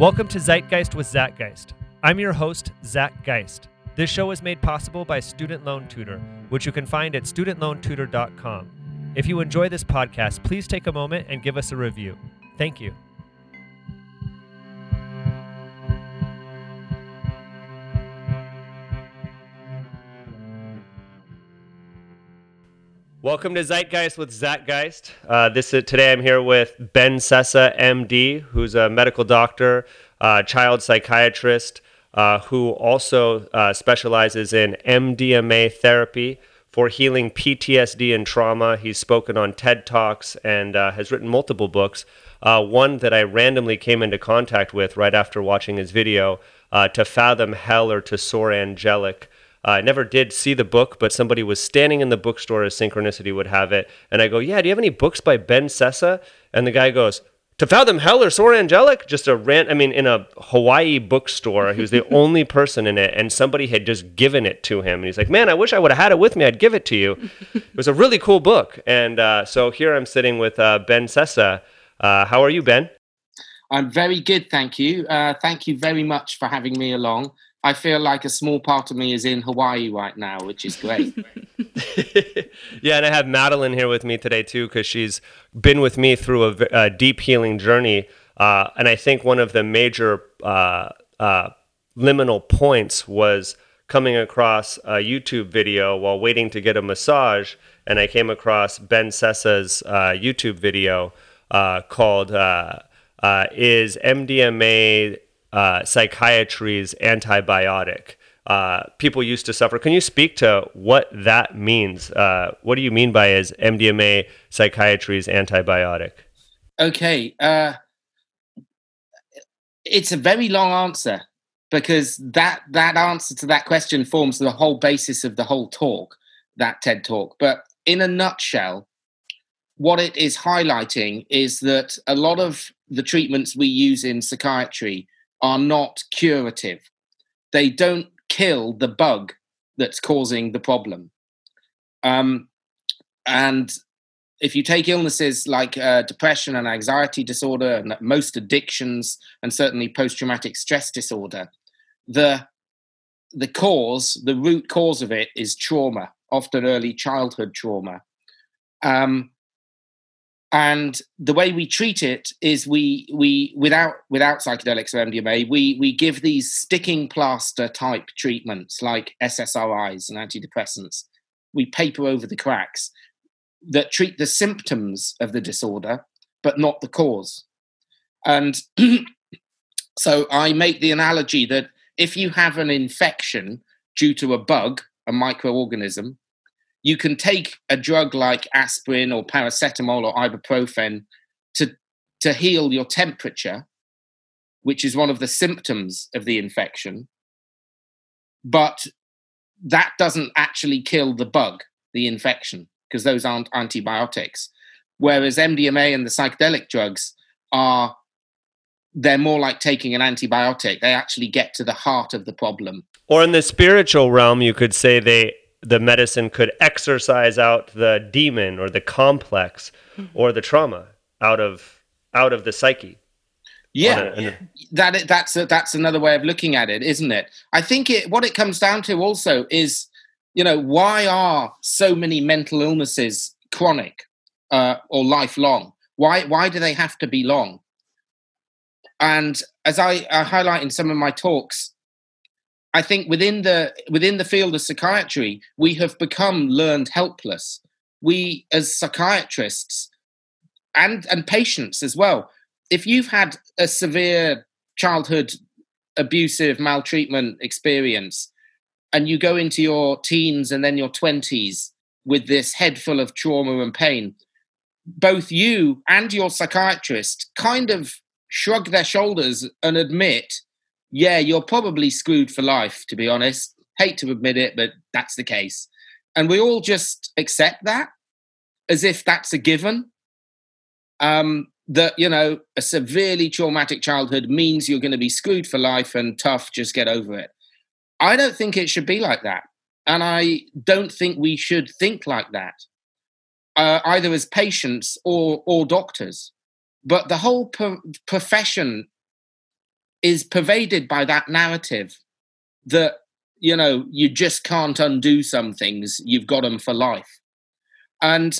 Welcome to Zeitgeist with Zach Geist. I'm your host, Zach Geist. This show is made possible by Student Loan Tutor, which you can find at studentloantutor.com. If you enjoy this podcast, please take a moment and give us a review. Thank you. Welcome to Zeitgeist with Zach Geist. Uh, this is, today I'm here with Ben Sessa, MD, who's a medical doctor, uh, child psychiatrist, uh, who also uh, specializes in MDMA therapy for healing PTSD and trauma. He's spoken on TED Talks and uh, has written multiple books. Uh, one that I randomly came into contact with right after watching his video, To Fathom Hell or To Soar Angelic. Uh, I never did see the book, but somebody was standing in the bookstore as Synchronicity would have it. And I go, Yeah, do you have any books by Ben Sessa? And the guy goes, To Fathom Hell or Soar Angelic? Just a rant. I mean, in a Hawaii bookstore, he was the only person in it, and somebody had just given it to him. And he's like, Man, I wish I would have had it with me. I'd give it to you. It was a really cool book. And uh, so here I'm sitting with uh, Ben Sessa. Uh, how are you, Ben? I'm very good, thank you. Uh, thank you very much for having me along. I feel like a small part of me is in Hawaii right now, which is great. yeah, and I have Madeline here with me today too, because she's been with me through a, a deep healing journey. Uh, and I think one of the major uh, uh, liminal points was coming across a YouTube video while waiting to get a massage, and I came across Ben Sessa's uh, YouTube video uh, called uh, "Is MDMA uh, psychiatry's antibiotic. Uh, people used to suffer. Can you speak to what that means? Uh, what do you mean by is MDMA psychiatry's antibiotic? Okay, uh, it's a very long answer because that that answer to that question forms the whole basis of the whole talk, that TED talk. But in a nutshell, what it is highlighting is that a lot of the treatments we use in psychiatry are not curative. They don't kill the bug that's causing the problem. Um, and if you take illnesses like uh, depression and anxiety disorder and most addictions and certainly post-traumatic stress disorder the the cause the root cause of it is trauma often early childhood trauma um, and the way we treat it is we we without without psychedelics or MDMA we we give these sticking plaster type treatments like SSRIs and antidepressants. We paper over the cracks that treat the symptoms of the disorder but not the cause. And so I make the analogy that if you have an infection due to a bug a microorganism you can take a drug like aspirin or paracetamol or ibuprofen to, to heal your temperature, which is one of the symptoms of the infection. But that doesn't actually kill the bug, the infection, because those aren't antibiotics. Whereas MDMA and the psychedelic drugs are, they're more like taking an antibiotic. They actually get to the heart of the problem. Or in the spiritual realm, you could say they the medicine could exorcise out the demon or the complex mm-hmm. or the trauma out of out of the psyche. Yeah. A, a, that that's a, that's another way of looking at it isn't it? I think it what it comes down to also is you know why are so many mental illnesses chronic uh, or lifelong? Why why do they have to be long? And as I, I highlight in some of my talks I think within the within the field of psychiatry, we have become learned helpless. We, as psychiatrists, and and patients as well, if you've had a severe childhood abusive maltreatment experience, and you go into your teens and then your twenties with this head full of trauma and pain, both you and your psychiatrist kind of shrug their shoulders and admit yeah, you're probably screwed for life, to be honest. Hate to admit it, but that's the case. And we all just accept that as if that's a given. Um, that, you know, a severely traumatic childhood means you're going to be screwed for life and tough, just get over it. I don't think it should be like that. And I don't think we should think like that, uh, either as patients or, or doctors. But the whole pro- profession is pervaded by that narrative that you know you just can't undo some things you've got them for life. And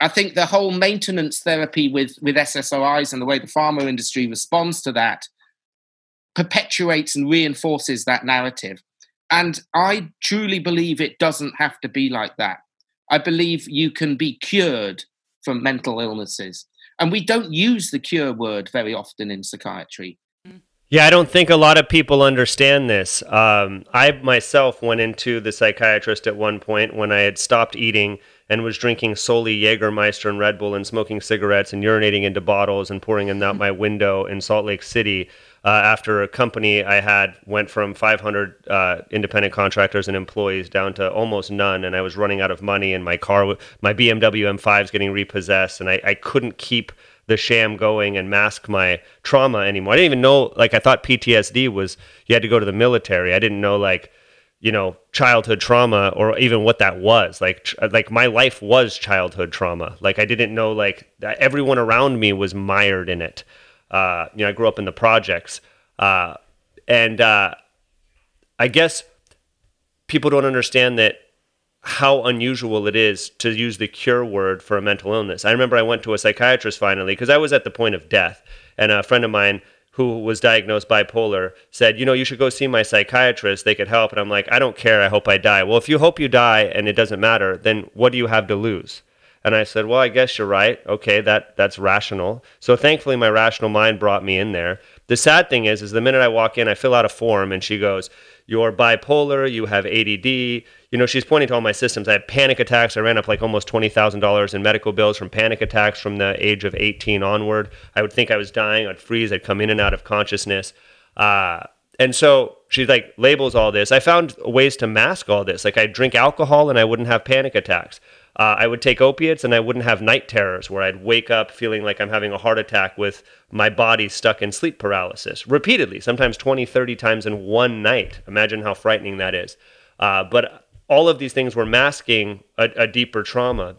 i think the whole maintenance therapy with with ssris and the way the pharma industry responds to that perpetuates and reinforces that narrative. And i truly believe it doesn't have to be like that. I believe you can be cured from mental illnesses. And we don't use the cure word very often in psychiatry yeah, I don't think a lot of people understand this. Um, I myself went into the psychiatrist at one point when I had stopped eating and was drinking solely Jägermeister and Red Bull and smoking cigarettes and urinating into bottles and pouring them out my window in Salt Lake City. Uh, after a company I had went from 500 uh, independent contractors and employees down to almost none, and I was running out of money, and my car, my BMW M5 is getting repossessed, and I, I couldn't keep the sham going and mask my trauma anymore. I didn't even know like I thought PTSD was you had to go to the military. I didn't know like you know childhood trauma or even what that was like tr- like my life was childhood trauma like i didn't know like everyone around me was mired in it uh, you know i grew up in the projects uh, and uh, i guess people don't understand that how unusual it is to use the cure word for a mental illness. I remember I went to a psychiatrist finally because I was at the point of death, and a friend of mine who was diagnosed bipolar said, "You know, you should go see my psychiatrist. They could help." And I'm like, "I don't care. I hope I die." Well, if you hope you die and it doesn't matter, then what do you have to lose? And I said, "Well, I guess you're right. Okay, that that's rational." So thankfully, my rational mind brought me in there. The sad thing is, is the minute I walk in, I fill out a form, and she goes, "You're bipolar. You have ADD." you know, she's pointing to all my systems. I had panic attacks. I ran up like almost twenty thousand dollars in medical bills from panic attacks from the age of eighteen onward. I would think I was dying. I'd freeze. I'd come in and out of consciousness. Uh, and so she like labels all this. I found ways to mask all this. Like I drink alcohol and I wouldn't have panic attacks. Uh, I would take opiates and I wouldn't have night terrors where I'd wake up feeling like I'm having a heart attack with my body stuck in sleep paralysis repeatedly, sometimes 20, 30 times in one night. Imagine how frightening that is. Uh, but all of these things were masking a, a deeper trauma.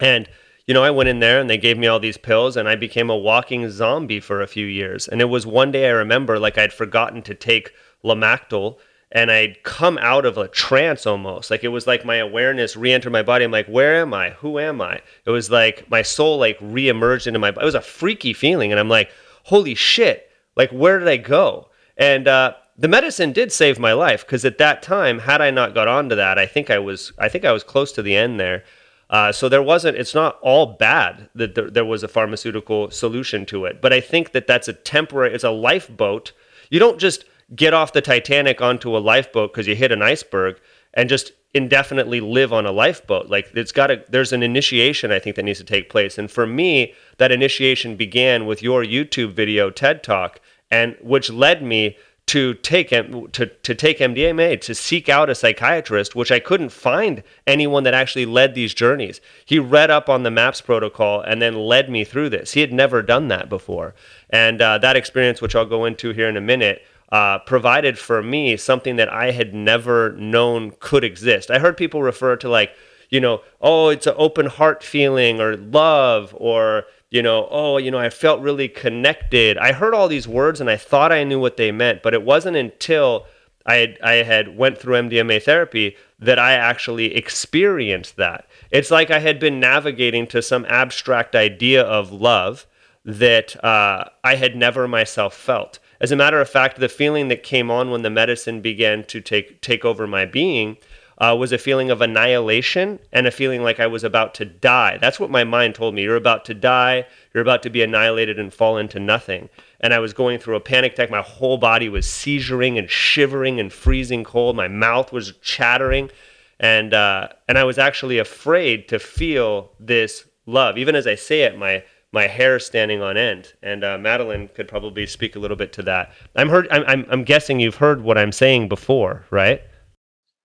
And you know, I went in there and they gave me all these pills and I became a walking zombie for a few years. And it was one day I remember like I'd forgotten to take Lamictal and I'd come out of a trance almost. Like it was like my awareness re-entered my body. I'm like, where am I? Who am I? It was like my soul like re-emerged into my body. It was a freaky feeling. And I'm like, holy shit, like where did I go? And uh, the medicine did save my life because at that time, had I not got onto that, I think I was I think I was close to the end there. Uh, so there wasn't. It's not all bad that there, there was a pharmaceutical solution to it, but I think that that's a temporary. It's a lifeboat. You don't just get off the Titanic onto a lifeboat because you hit an iceberg and just indefinitely live on a lifeboat. Like it's got to. There's an initiation I think that needs to take place, and for me, that initiation began with your YouTube video TED Talk, and which led me to take to, to take MDMA to seek out a psychiatrist, which I couldn't find anyone that actually led these journeys. He read up on the MAPS protocol and then led me through this. He had never done that before, and uh, that experience, which I'll go into here in a minute. Uh, provided for me something that I had never known could exist. I heard people refer to like, you know, oh, it's an open heart feeling or love or you know, oh, you know, I felt really connected. I heard all these words and I thought I knew what they meant, but it wasn't until I had, I had went through MDMA therapy that I actually experienced that. It's like I had been navigating to some abstract idea of love that uh, I had never myself felt. As a matter of fact, the feeling that came on when the medicine began to take take over my being uh, was a feeling of annihilation and a feeling like I was about to die. That's what my mind told me. You're about to die. You're about to be annihilated and fall into nothing. And I was going through a panic attack. My whole body was seizuring and shivering and freezing cold. My mouth was chattering. And, uh, and I was actually afraid to feel this love. Even as I say it, my, my hair standing on end. And uh, Madeline could probably speak a little bit to that. I'm, heard, I'm, I'm, I'm guessing you've heard what I'm saying before, right?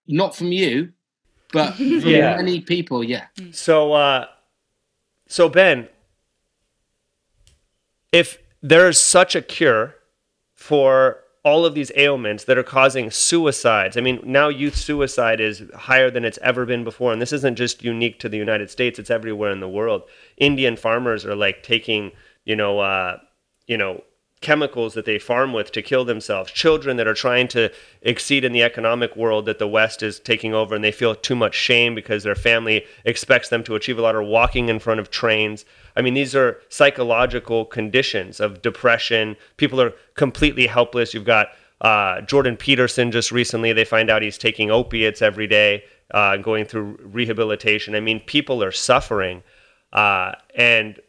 not from you, but from yeah. many people. Yeah. So, uh, so Ben, if there's such a cure for all of these ailments that are causing suicides. I mean, now youth suicide is higher than it's ever been before. And this isn't just unique to the United States, it's everywhere in the world. Indian farmers are like taking, you know, uh, you know, chemicals that they farm with to kill themselves, children that are trying to exceed in the economic world that the West is taking over and they feel too much shame because their family expects them to achieve a lot, or walking in front of trains. I mean, these are psychological conditions of depression. People are completely helpless. You've got uh, Jordan Peterson just recently, they find out he's taking opiates every day, uh, going through rehabilitation. I mean, people are suffering. Uh, and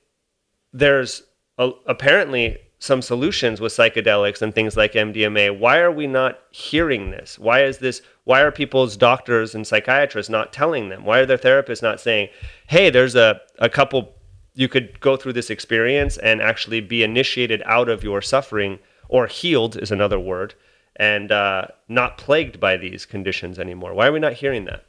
there's a, apparently some solutions with psychedelics and things like MDMA. Why are we not hearing this? Why is this? Why are people's doctors and psychiatrists not telling them? Why are their therapists not saying, "Hey, there's a a couple you could go through this experience and actually be initiated out of your suffering or healed is another word and uh, not plagued by these conditions anymore." Why are we not hearing that?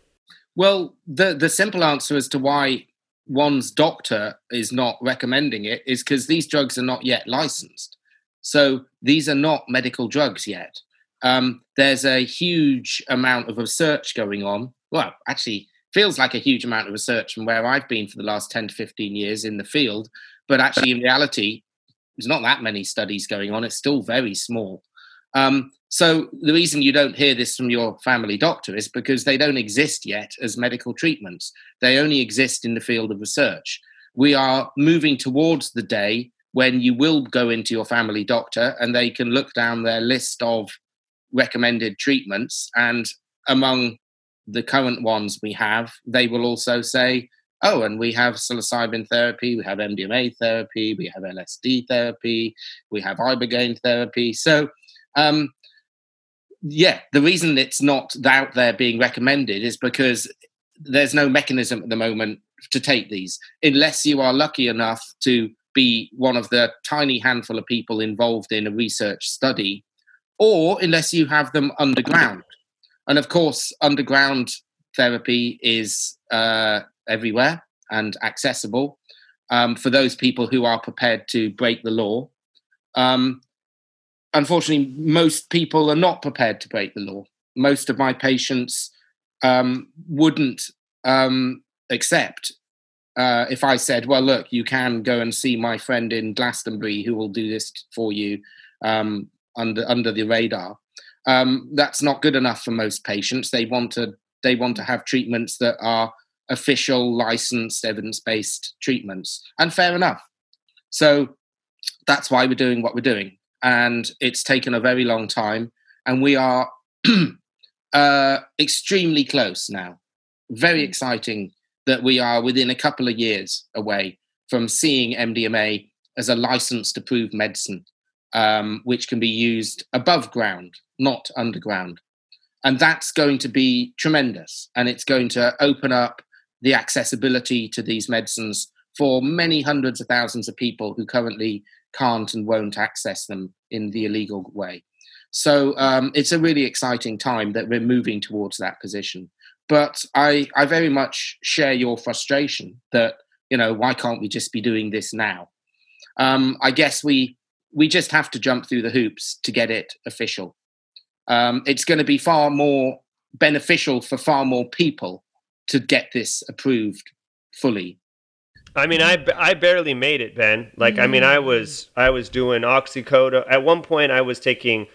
Well, the the simple answer as to why one's doctor is not recommending it is because these drugs are not yet licensed. So these are not medical drugs yet. Um, there's a huge amount of research going on. Well, actually, feels like a huge amount of research from where I've been for the last 10 to 15 years in the field. But actually, in reality, there's not that many studies going on. It's still very small. Um, so the reason you don't hear this from your family doctor is because they don't exist yet as medical treatments. They only exist in the field of research. We are moving towards the day when you will go into your family doctor and they can look down their list of recommended treatments and among the current ones we have, they will also say, oh, and we have psilocybin therapy, we have MDMA therapy, we have LSD therapy, we have ibogaine therapy. So um, yeah, the reason it's not out there being recommended is because there's no mechanism at the moment to take these, unless you are lucky enough to be one of the tiny handful of people involved in a research study, or unless you have them underground. And of course, underground therapy is uh, everywhere and accessible um, for those people who are prepared to break the law. Um, unfortunately, most people are not prepared to break the law. Most of my patients um, wouldn't um, accept uh, if I said, "Well, look, you can go and see my friend in Glastonbury who will do this for you um, under under the radar." Um, that's not good enough for most patients. They want to they want to have treatments that are official, licensed, evidence based treatments, and fair enough. So that's why we're doing what we're doing and it's taken a very long time. And we are uh, extremely close now. Very mm. exciting that we are within a couple of years away from seeing MDMA as a licensed approved medicine, um, which can be used above ground, not underground. And that's going to be tremendous. And it's going to open up the accessibility to these medicines for many hundreds of thousands of people who currently can't and won't access them in the illegal way. So um, it's a really exciting time that we're moving towards that position. But I, I very much share your frustration that you know why can't we just be doing this now? Um, I guess we we just have to jump through the hoops to get it official. Um, it's going to be far more beneficial for far more people to get this approved fully I mean, I, I barely made it, Ben. Like, mm-hmm. I mean, I mm. was I was doing oxycodone. At one point, I was taking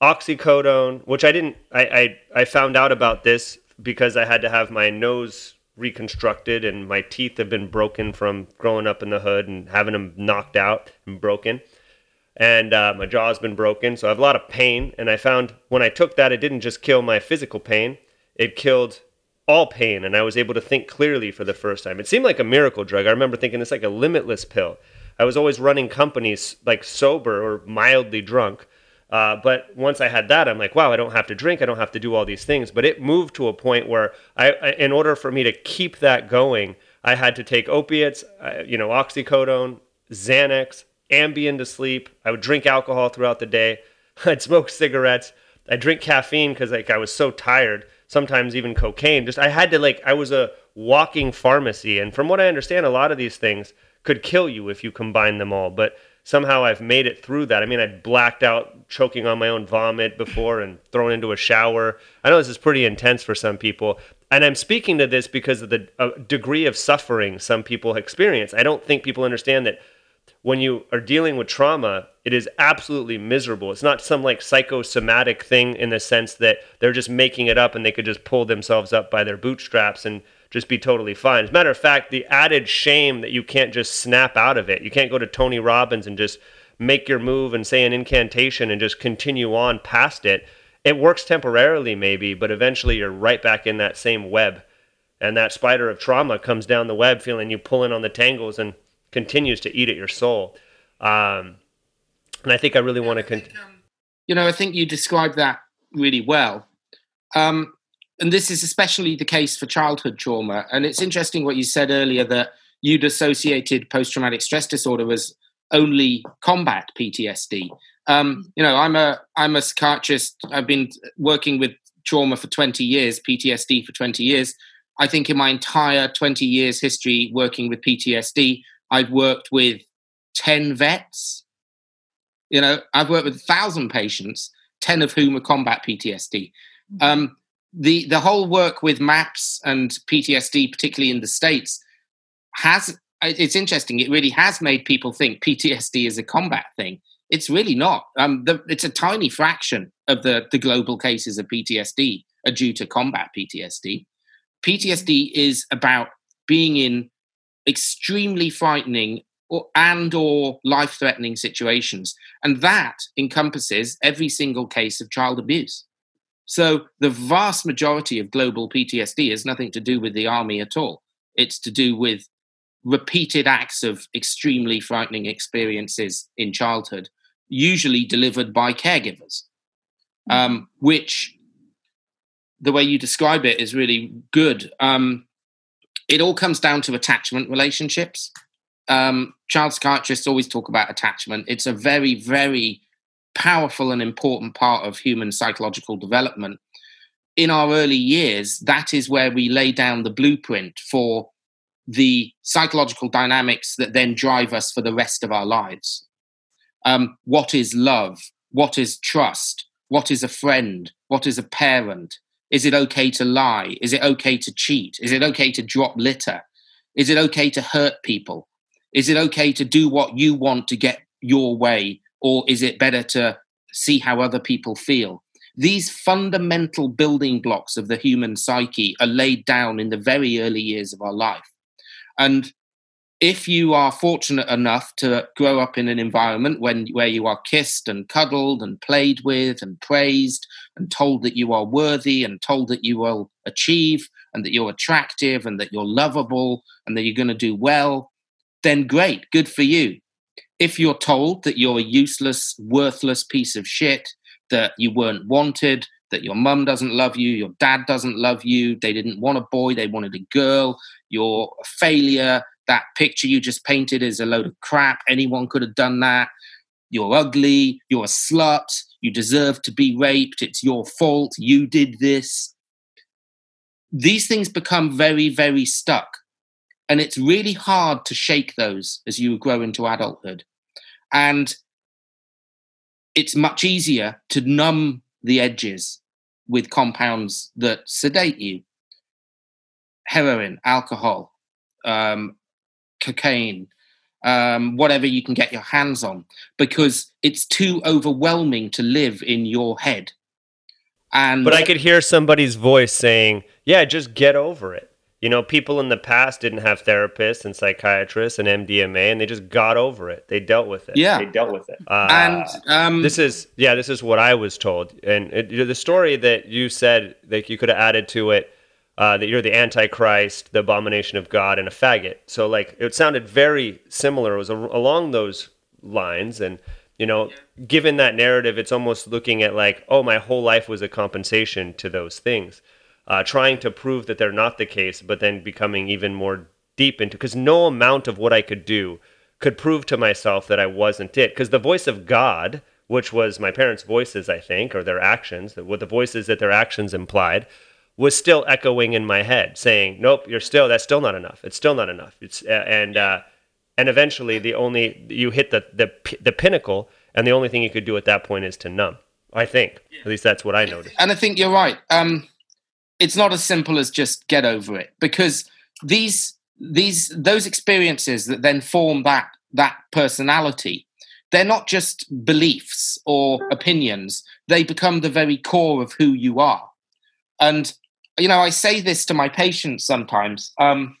oxycodone, which I didn't. I, I I found out about this because I had to have my nose reconstructed and my teeth have been broken from growing up in the hood and having them knocked out and broken. And uh, my jaw's been broken, so I have a lot of pain. And I found when I took that, it didn't just kill my physical pain; it killed all pain and I was able to think clearly for the first time. It seemed like a miracle drug. I remember thinking it's like a limitless pill. I was always running companies like sober or mildly drunk. Uh, but once I had that, I'm like, wow, I don't have to drink. I don't have to do all these things. But it moved to a point where I, in order for me to keep that going, I had to take opiates, uh, you know, oxycodone, Xanax, Ambien to sleep. I would drink alcohol throughout the day. I'd smoke cigarettes. I'd drink caffeine because like I was so tired sometimes even cocaine. Just I had to like I was a walking pharmacy, and from what I understand, a lot of these things could kill you if you combine them all. But somehow I've made it through that. I mean, I blacked out choking on my own vomit before and thrown into a shower. I know this is pretty intense for some people. And I'm speaking to this because of the uh, degree of suffering some people experience. I don't think people understand that when you are dealing with trauma, it is absolutely miserable. It's not some like psychosomatic thing in the sense that they're just making it up and they could just pull themselves up by their bootstraps and just be totally fine. As a matter of fact, the added shame that you can't just snap out of it. You can't go to Tony Robbins and just make your move and say an incantation and just continue on past it. It works temporarily, maybe, but eventually you're right back in that same web. And that spider of trauma comes down the web, feeling you pulling on the tangles and continues to eat at your soul. Um, and I think I really want to continue. Um, you know, I think you described that really well. Um, and this is especially the case for childhood trauma. And it's interesting what you said earlier that you'd associated post traumatic stress disorder as only combat PTSD. Um, you know, I'm a I'm a psychiatrist. I've been working with trauma for 20 years, PTSD for 20 years. I think in my entire 20 years history working with PTSD, I've worked with 10 vets. You know, I've worked with thousand patients, 10 of whom are combat PTSD. Mm-hmm. Um, the the whole work with MAPS and PTSD, particularly in the states, has it's interesting. It really has made people think PTSD is a combat thing. It's really not. Um, the, it's a tiny fraction of the the global cases of PTSD are due to combat PTSD. PTSD is about being in extremely frightening or, and or life threatening situations, and that encompasses every single case of child abuse. So the vast majority of global PTSD has nothing to do with the army at all. It's to do with repeated acts of extremely frightening experiences in childhood, usually delivered by caregivers, mm-hmm. um, which the way you describe it is really good. Um, it all comes down to attachment relationships. Um, child psychiatrists always talk about attachment. It's a very, very powerful and important part of human psychological development. In our early years, that is where we lay down the blueprint for the psychological dynamics that then drive us for the rest of our lives. Um, what is love? What is trust? What is a friend? What is a parent? Is it okay to lie? Is it okay to cheat? Is it okay to drop litter? Is it okay to hurt people? Is it okay to do what you want to get your way or is it better to see how other people feel? These fundamental building blocks of the human psyche are laid down in the very early years of our life. And if you are fortunate enough to grow up in an environment when, where you are kissed and cuddled and played with and praised and told that you are worthy and told that you will achieve and that you're attractive and that you're lovable and that you're going to do well, then great, good for you. If you're told that you're a useless, worthless piece of shit, that you weren't wanted, that your mum doesn't love you, your dad doesn't love you, they didn't want a boy, they wanted a girl, you're a failure, that picture you just painted is a load of crap, anyone could have done that, you're ugly, you're a slut, you deserve to be raped, it's your fault, you did this. These things become very, very stuck. And it's really hard to shake those as you grow into adulthood. And it's much easier to numb the edges with compounds that sedate you heroin, alcohol, um, cocaine, um, whatever you can get your hands on, because it's too overwhelming to live in your head. And but I could hear somebody's voice saying, "Yeah, just get over it." You know, people in the past didn't have therapists and psychiatrists and MDMA, and they just got over it. They dealt with it. Yeah, they dealt with it. Uh, and um, this is yeah, this is what I was told. And it, the story that you said that you could have added to it uh, that you're the Antichrist, the abomination of God, and a faggot. So like it sounded very similar. It was a, along those lines, and you know, yeah. given that narrative, it's almost looking at like, oh, my whole life was a compensation to those things uh, trying to prove that they're not the case, but then becoming even more deep into because no amount of what I could do could prove to myself that I wasn't it. Because the voice of God, which was my parents' voices, I think, or their actions, what the voices that their actions implied, was still echoing in my head, saying, "Nope, you're still. That's still not enough. It's still not enough." It's uh, and uh, and eventually the only you hit the the the pinnacle, and the only thing you could do at that point is to numb. I think, at least that's what I noticed. And I think you're right. Um, it's not as simple as just get over it because these these those experiences that then form that that personality they're not just beliefs or opinions, they become the very core of who you are. And, you know, I say this to my patients sometimes. Um,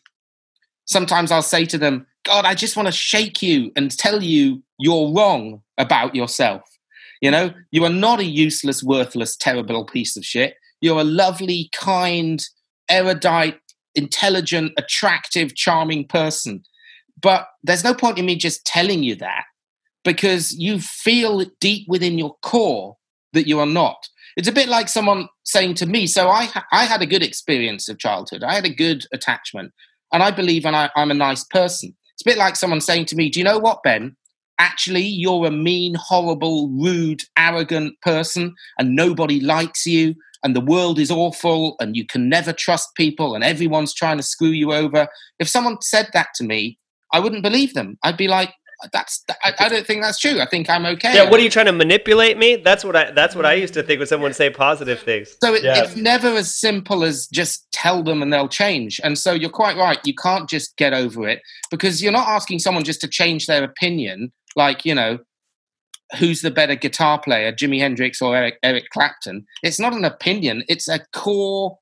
sometimes I'll say to them, God, I just want to shake you and tell you you're wrong about yourself. You know, you are not a useless, worthless, terrible piece of shit. You're a lovely, kind, erudite, intelligent, attractive, charming person. But there's no point in me just telling you that because you feel deep within your core that you are not. It's a bit like someone saying to me, So I, I had a good experience of childhood, I had a good attachment, and I believe and I, I'm a nice person. It's a bit like someone saying to me, Do you know what, Ben? Actually, you're a mean, horrible, rude, arrogant person, and nobody likes you, and the world is awful, and you can never trust people, and everyone's trying to screw you over. If someone said that to me, I wouldn't believe them. I'd be like, that's I, I, don't think that's true. I think I'm okay. Yeah, what are you trying to manipulate me? That's what I that's what I used to think when someone say positive things. So it, yeah. it's never as simple as just tell them and they'll change. And so you're quite right. You can't just get over it because you're not asking someone just to change their opinion. Like you know, who's the better guitar player, Jimi Hendrix or Eric, Eric Clapton? It's not an opinion. It's a core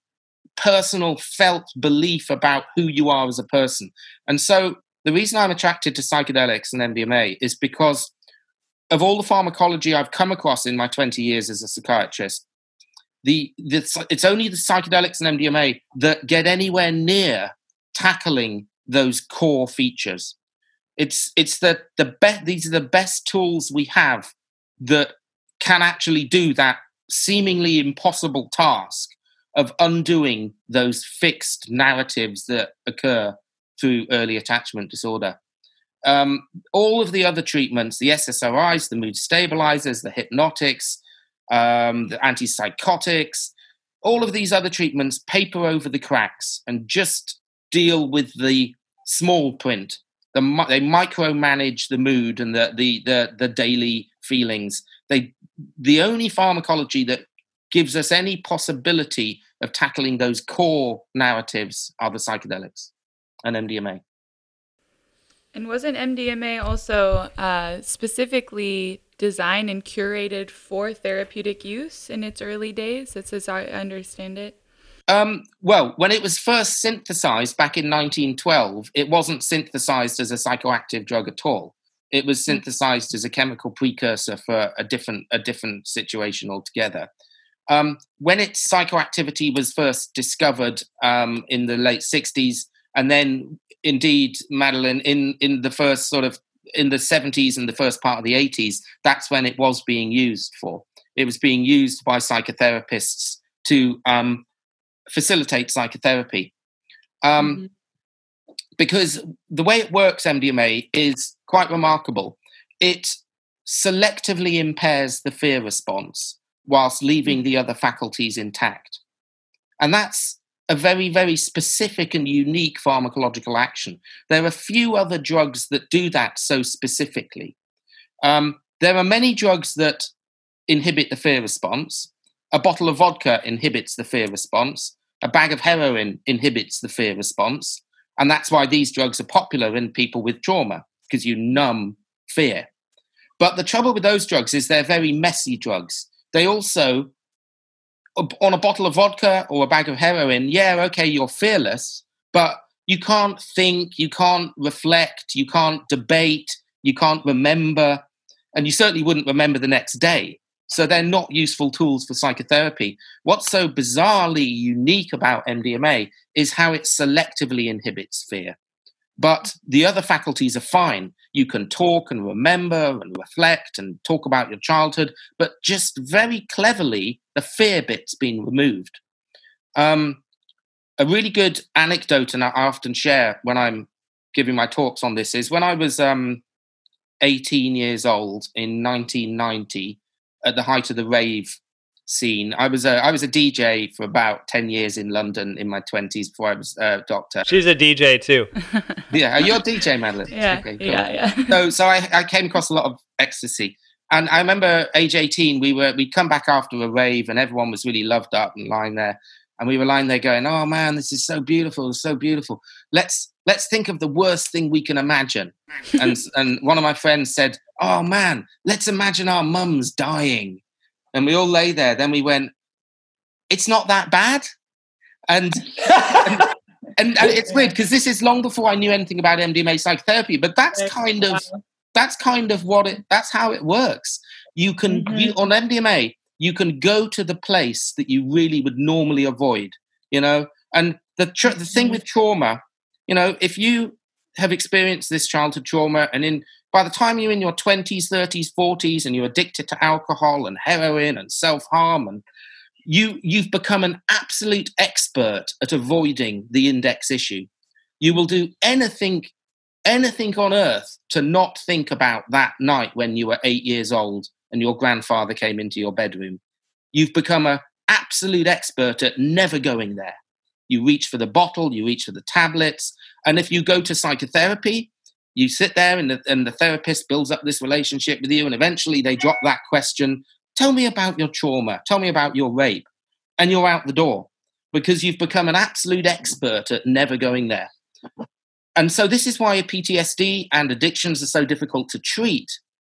personal felt belief about who you are as a person. And so the reason I'm attracted to psychedelics and MDMA is because of all the pharmacology I've come across in my 20 years as a psychiatrist, the, the it's only the psychedelics and MDMA that get anywhere near tackling those core features. It's it's the the best these are the best tools we have that can actually do that seemingly impossible task of undoing those fixed narratives that occur through early attachment disorder. Um, all of the other treatments, the SSRIs, the mood stabilizers, the hypnotics, um, the antipsychotics, all of these other treatments paper over the cracks and just deal with the small print. The, they micromanage the mood and the, the, the, the daily feelings. They, the only pharmacology that gives us any possibility of tackling those core narratives are the psychedelics and MDMA. And wasn't MDMA also uh, specifically designed and curated for therapeutic use in its early days? That's as I understand it. Um, well, when it was first synthesized back in 1912, it wasn't synthesized as a psychoactive drug at all. It was hmm. synthesized as a chemical precursor for a different a different situation altogether. Um, when its psychoactivity was first discovered um, in the late 60s, and then indeed Madeline in in the first sort of in the 70s and the first part of the 80s that's when it was being used for it was being used by psychotherapists to um, facilitate psychotherapy um, mm-hmm. because the way it works mdma is quite remarkable it selectively impairs the fear response whilst leaving mm-hmm. the other faculties intact and that's a very, very specific and unique pharmacological action. There are few other drugs that do that so specifically. Um, there are many drugs that inhibit the fear response. A bottle of vodka inhibits the fear response. A bag of heroin inhibits the fear response. And that's why these drugs are popular in people with trauma, because you numb fear. But the trouble with those drugs is they're very messy drugs. They also on a bottle of vodka or a bag of heroin, yeah, okay, you're fearless, but you can't think, you can't reflect, you can't debate, you can't remember, and you certainly wouldn't remember the next day. So they're not useful tools for psychotherapy. What's so bizarrely unique about MDMA is how it selectively inhibits fear. But the other faculties are fine. You can talk and remember and reflect and talk about your childhood, but just very cleverly, the fear bit's been removed. Um, a really good anecdote, and I often share when I'm giving my talks on this, is when I was um, 18 years old in 1990, at the height of the rave scene. I was a I was a DJ for about ten years in London in my twenties before I was a doctor. She's a DJ too. yeah, you're a DJ, Madeline. Yeah, okay, cool. yeah, yeah. So so I, I came across a lot of ecstasy. And I remember age 18, we were we'd come back after a rave and everyone was really loved up and lying there. And we were lying there going, Oh man, this is so beautiful, so beautiful. Let's let's think of the worst thing we can imagine. And, and one of my friends said, oh man, let's imagine our mums dying. And we all lay there. Then we went, it's not that bad. And, and, and, and it's weird because this is long before I knew anything about MDMA psychotherapy, but that's kind of that's kind of what it that's how it works. You can mm-hmm. you, on MDMA, you can go to the place that you really would normally avoid, you know. And the tr- the thing mm-hmm. with trauma, you know, if you have experienced this childhood trauma and in by the time you're in your 20s 30s 40s and you're addicted to alcohol and heroin and self-harm and you you've become an absolute expert at avoiding the index issue you will do anything anything on earth to not think about that night when you were 8 years old and your grandfather came into your bedroom. You've become an absolute expert at never going there. You reach for the bottle you reach for the tablets and if you go to psychotherapy you sit there and the, and the therapist builds up this relationship with you and eventually they drop that question tell me about your trauma. Tell me about your rape. And you're out the door because you've become an absolute expert at never going there and so this is why ptsd and addictions are so difficult to treat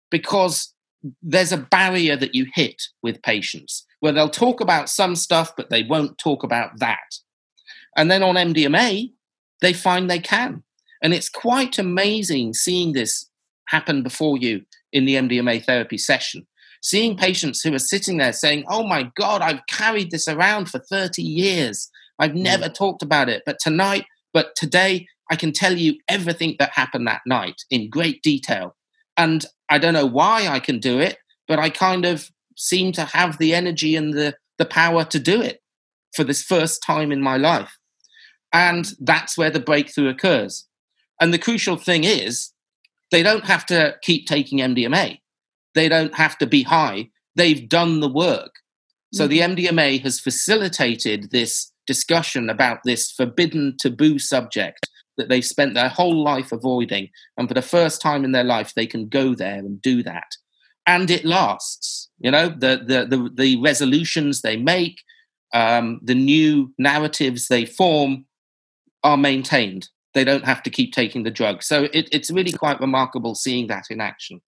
because there's a barrier that you hit with patients where they'll talk about some stuff but they won't talk about that and then on mdma they find they can and it's quite amazing seeing this happen before you in the MDMA therapy session. Seeing patients who are sitting there saying, Oh my God, I've carried this around for 30 years. I've mm. never mm. talked about it. But tonight, but today, I can tell you everything that happened that night in great detail. And I don't know why I can do it, but I kind of seem to have the energy and the, the power to do it for this first time in my life. And that's where the breakthrough occurs. And the crucial thing is, they don't have to keep taking MDMA. They don't have to be high. They've done the work. So the MDMA mm-hmm. has facilitated this discussion about this forbidden taboo subject that they've spent their whole life avoiding. And for the first time in their life, they can go there and do that. And it lasts. You know, the, the, the, the resolutions they make, um, the new narratives they form are maintained they don't have to keep taking the drug. So it, it's really quite remarkable seeing that in action.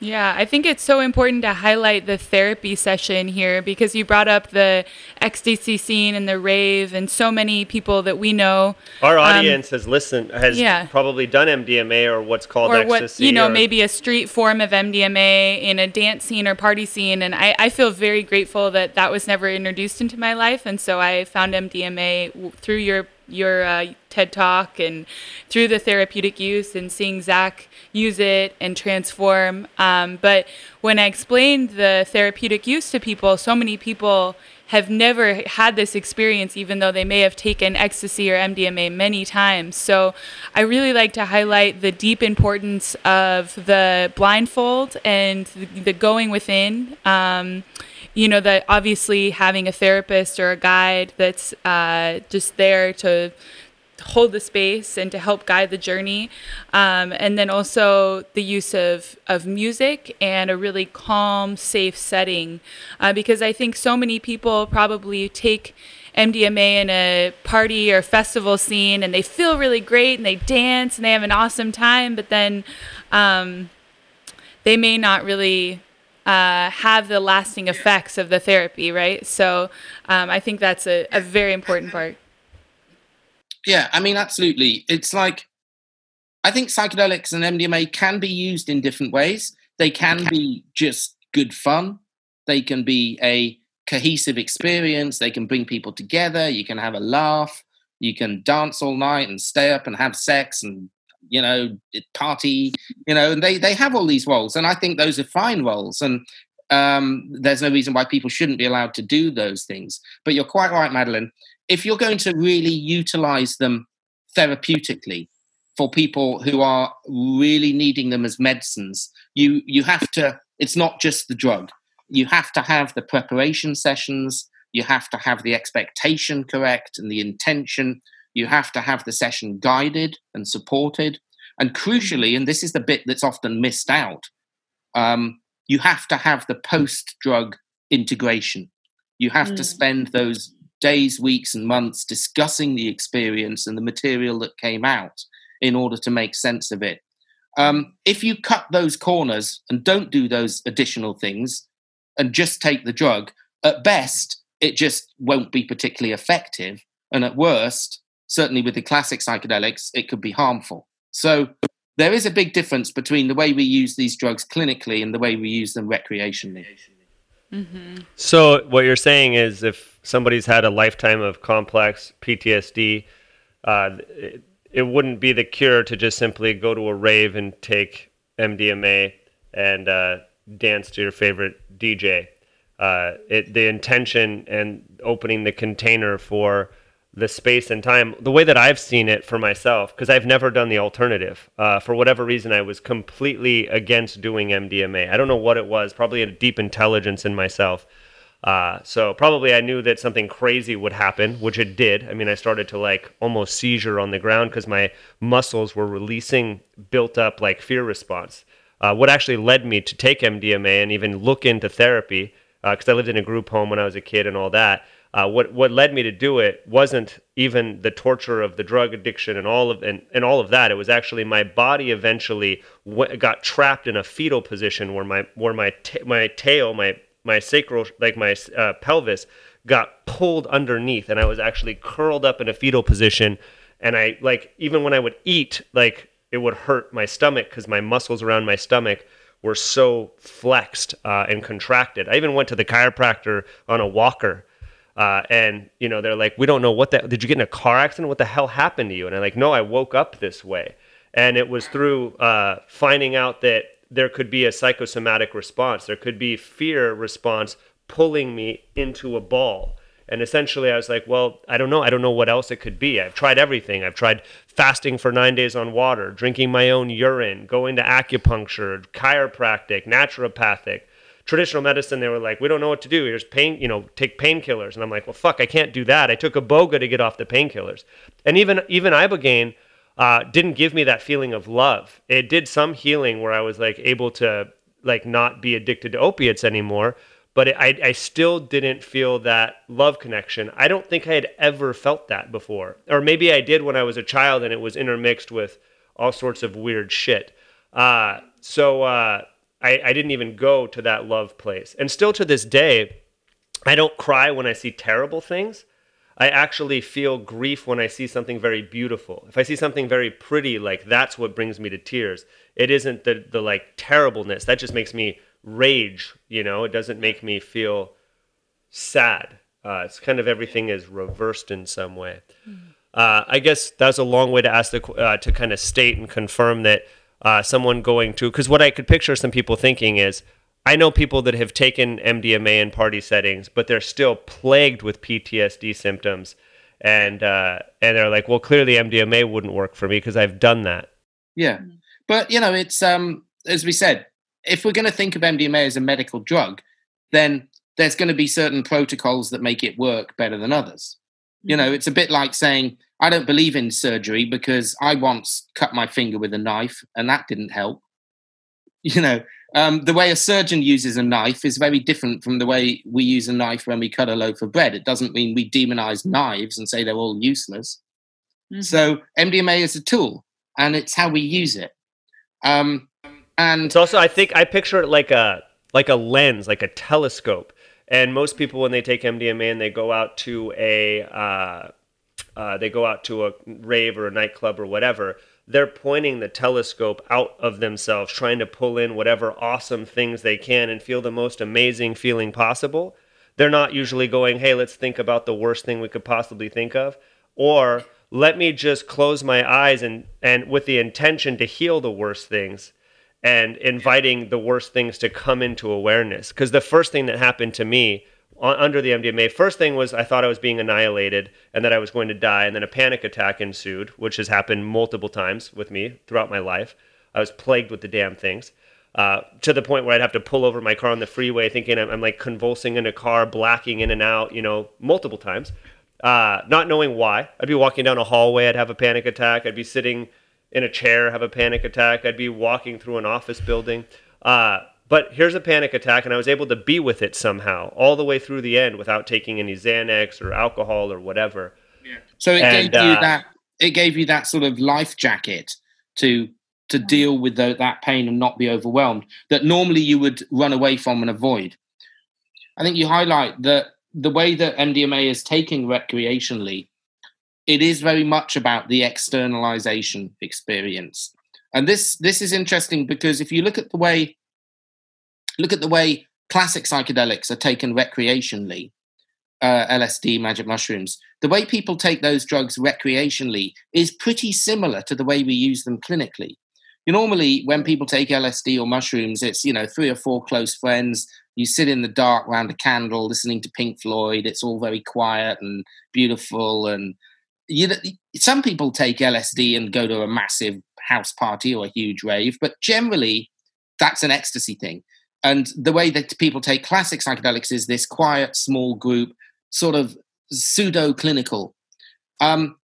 Yeah, I think it's so important to highlight the therapy session here because you brought up the ecstasy scene and the rave, and so many people that we know. Our um, audience um, has listened, has yeah. probably done MDMA or what's called or ecstasy. What, you know, or... maybe a street form of MDMA in a dance scene or party scene. And I, I feel very grateful that that was never introduced into my life. And so I found MDMA through your your uh, TED talk and through the therapeutic use and seeing Zach use it and transform. Um, but when I explained the therapeutic use to people, so many people have never had this experience, even though they may have taken ecstasy or MDMA many times. So I really like to highlight the deep importance of the blindfold and the going within. Um, you know that obviously having a therapist or a guide that's uh, just there to hold the space and to help guide the journey um, and then also the use of, of music and a really calm safe setting uh, because i think so many people probably take mdma in a party or festival scene and they feel really great and they dance and they have an awesome time but then um, they may not really uh, have the lasting effects of the therapy, right? So um, I think that's a, a very important part. Yeah, I mean, absolutely. It's like I think psychedelics and MDMA can be used in different ways. They can be just good fun. They can be a cohesive experience. They can bring people together. You can have a laugh. You can dance all night and stay up and have sex and you know, party, you know, and they they have all these roles, and I think those are fine roles, and um, there's no reason why people shouldn't be allowed to do those things. But you're quite right, Madeline. If you're going to really utilize them therapeutically for people who are really needing them as medicines, you you have to. It's not just the drug. You have to have the preparation sessions. You have to have the expectation correct and the intention you have to have the session guided and supported. And crucially, and this is the bit that's often missed out, um, you have to have the post drug integration. You have mm. to spend those days, weeks, and months discussing the experience and the material that came out in order to make sense of it. Um, if you cut those corners and don't do those additional things and just take the drug, at best, it just won't be particularly effective. And at worst, certainly with the classic psychedelics, it could be harmful. So there is a big difference between the way we use these drugs clinically and the way we use them recreationally. Mm-hmm. So what you're saying is, if somebody's had a lifetime of complex PTSD, uh, it, it, wouldn't be the cure to just simply go to a rave and take MDMA and uh, dance to your favorite DJ. Uh, it, the intention and opening the container for the space and time the way that I've seen it for myself because I've never done the alternative. Uh, for whatever reason, I was completely against doing MDMA. I don't know what it was. Probably a deep intelligence in myself. Uh, so probably I knew that something crazy would happen, which it did. I mean, I started to like almost seizure on the ground because my muscles were releasing built up like fear response. Uh, what actually led me to take MDMA and even look into therapy because uh, I lived in a group home when I was a kid and all that uh, what what led me to do it wasn't even the torture of the drug addiction and all of and, and all of that. It was actually my body eventually w- got trapped in a fetal position where my where my ta- my tail my my sacral like my uh, pelvis got pulled underneath and I was actually curled up in a fetal position and I like even when I would eat like it would hurt my stomach because my muscles around my stomach were so flexed uh, and contracted. I even went to the chiropractor on a walker uh, and you know they're like, we don't know what that. Did you get in a car accident? What the hell happened to you? And I'm like, no, I woke up this way. And it was through uh, finding out that there could be a psychosomatic response. There could be fear response pulling me into a ball. And essentially, I was like, well, I don't know. I don't know what else it could be. I've tried everything. I've tried fasting for nine days on water, drinking my own urine, going to acupuncture, chiropractic, naturopathic traditional medicine, they were like, we don't know what to do. Here's pain, you know, take painkillers. And I'm like, well, fuck, I can't do that. I took iboga to get off the painkillers. And even, even ibogaine uh, didn't give me that feeling of love. It did some healing where I was like able to like not be addicted to opiates anymore. But it, I, I still didn't feel that love connection. I don't think I had ever felt that before. Or maybe I did when I was a child and it was intermixed with all sorts of weird shit. Uh, so, uh, I, I didn't even go to that love place. And still to this day, I don't cry when I see terrible things. I actually feel grief when I see something very beautiful. If I see something very pretty, like that's what brings me to tears. It isn't the the like terribleness. That just makes me rage, you know. It doesn't make me feel sad. Uh, it's kind of everything is reversed in some way. Mm. Uh, I guess that's a long way to ask the uh, to kind of state and confirm that uh, someone going to because what I could picture some people thinking is I know people that have taken MDMA in party settings, but they're still plagued with PTSD symptoms, and uh, and they're like, well, clearly MDMA wouldn't work for me because I've done that. Yeah, but you know, it's um as we said, if we're going to think of MDMA as a medical drug, then there's going to be certain protocols that make it work better than others. You know, it's a bit like saying I don't believe in surgery because I once cut my finger with a knife and that didn't help. You know, um, the way a surgeon uses a knife is very different from the way we use a knife when we cut a loaf of bread. It doesn't mean we demonize knives and say they're all useless. Mm-hmm. So MDMA is a tool and it's how we use it. Um, and it's also, I think, I picture it like a like a lens, like a telescope. And most people, when they take MDMA and they go out to a uh, uh, they go out to a rave or a nightclub or whatever, they're pointing the telescope out of themselves, trying to pull in whatever awesome things they can and feel the most amazing feeling possible. They're not usually going, hey, let's think about the worst thing we could possibly think of. Or let me just close my eyes and, and with the intention to heal the worst things and inviting the worst things to come into awareness. Because the first thing that happened to me under the MDMA. First thing was I thought I was being annihilated and that I was going to die, and then a panic attack ensued, which has happened multiple times with me throughout my life. I was plagued with the damn things. Uh, to the point where I'd have to pull over my car on the freeway, thinking I'm, I'm, like convulsing in a car, blacking in and out, you know, multiple times, uh, not knowing why. I'd be walking down a hallway, I'd have a panic attack. I'd be sitting in a chair, have a panic attack. I'd be walking through an office building. Uh, but here's a panic attack, and I was able to be with it somehow all the way through the end without taking any Xanax or alcohol or whatever. Yeah. So it and, gave you uh, that. It gave you that sort of life jacket to to deal with the, that pain and not be overwhelmed that normally you would run away from and avoid. I think you highlight that the way that MDMA is taken recreationally, it is very much about the externalization experience. And this this is interesting because if you look at the way look at the way classic psychedelics are taken recreationally, uh, LSD, magic mushrooms, the way people take those drugs recreationally is pretty similar to the way we use them clinically. You normally, when people take LSD or mushrooms, it's you know three or four close friends. You sit in the dark around a candle, listening to Pink Floyd. It's all very quiet and beautiful. And you, know, some people take LSD and go to a massive house party or a huge rave, but generally, that's an ecstasy thing. And the way that people take classic psychedelics is this quiet, small group, sort of pseudo clinical. Um,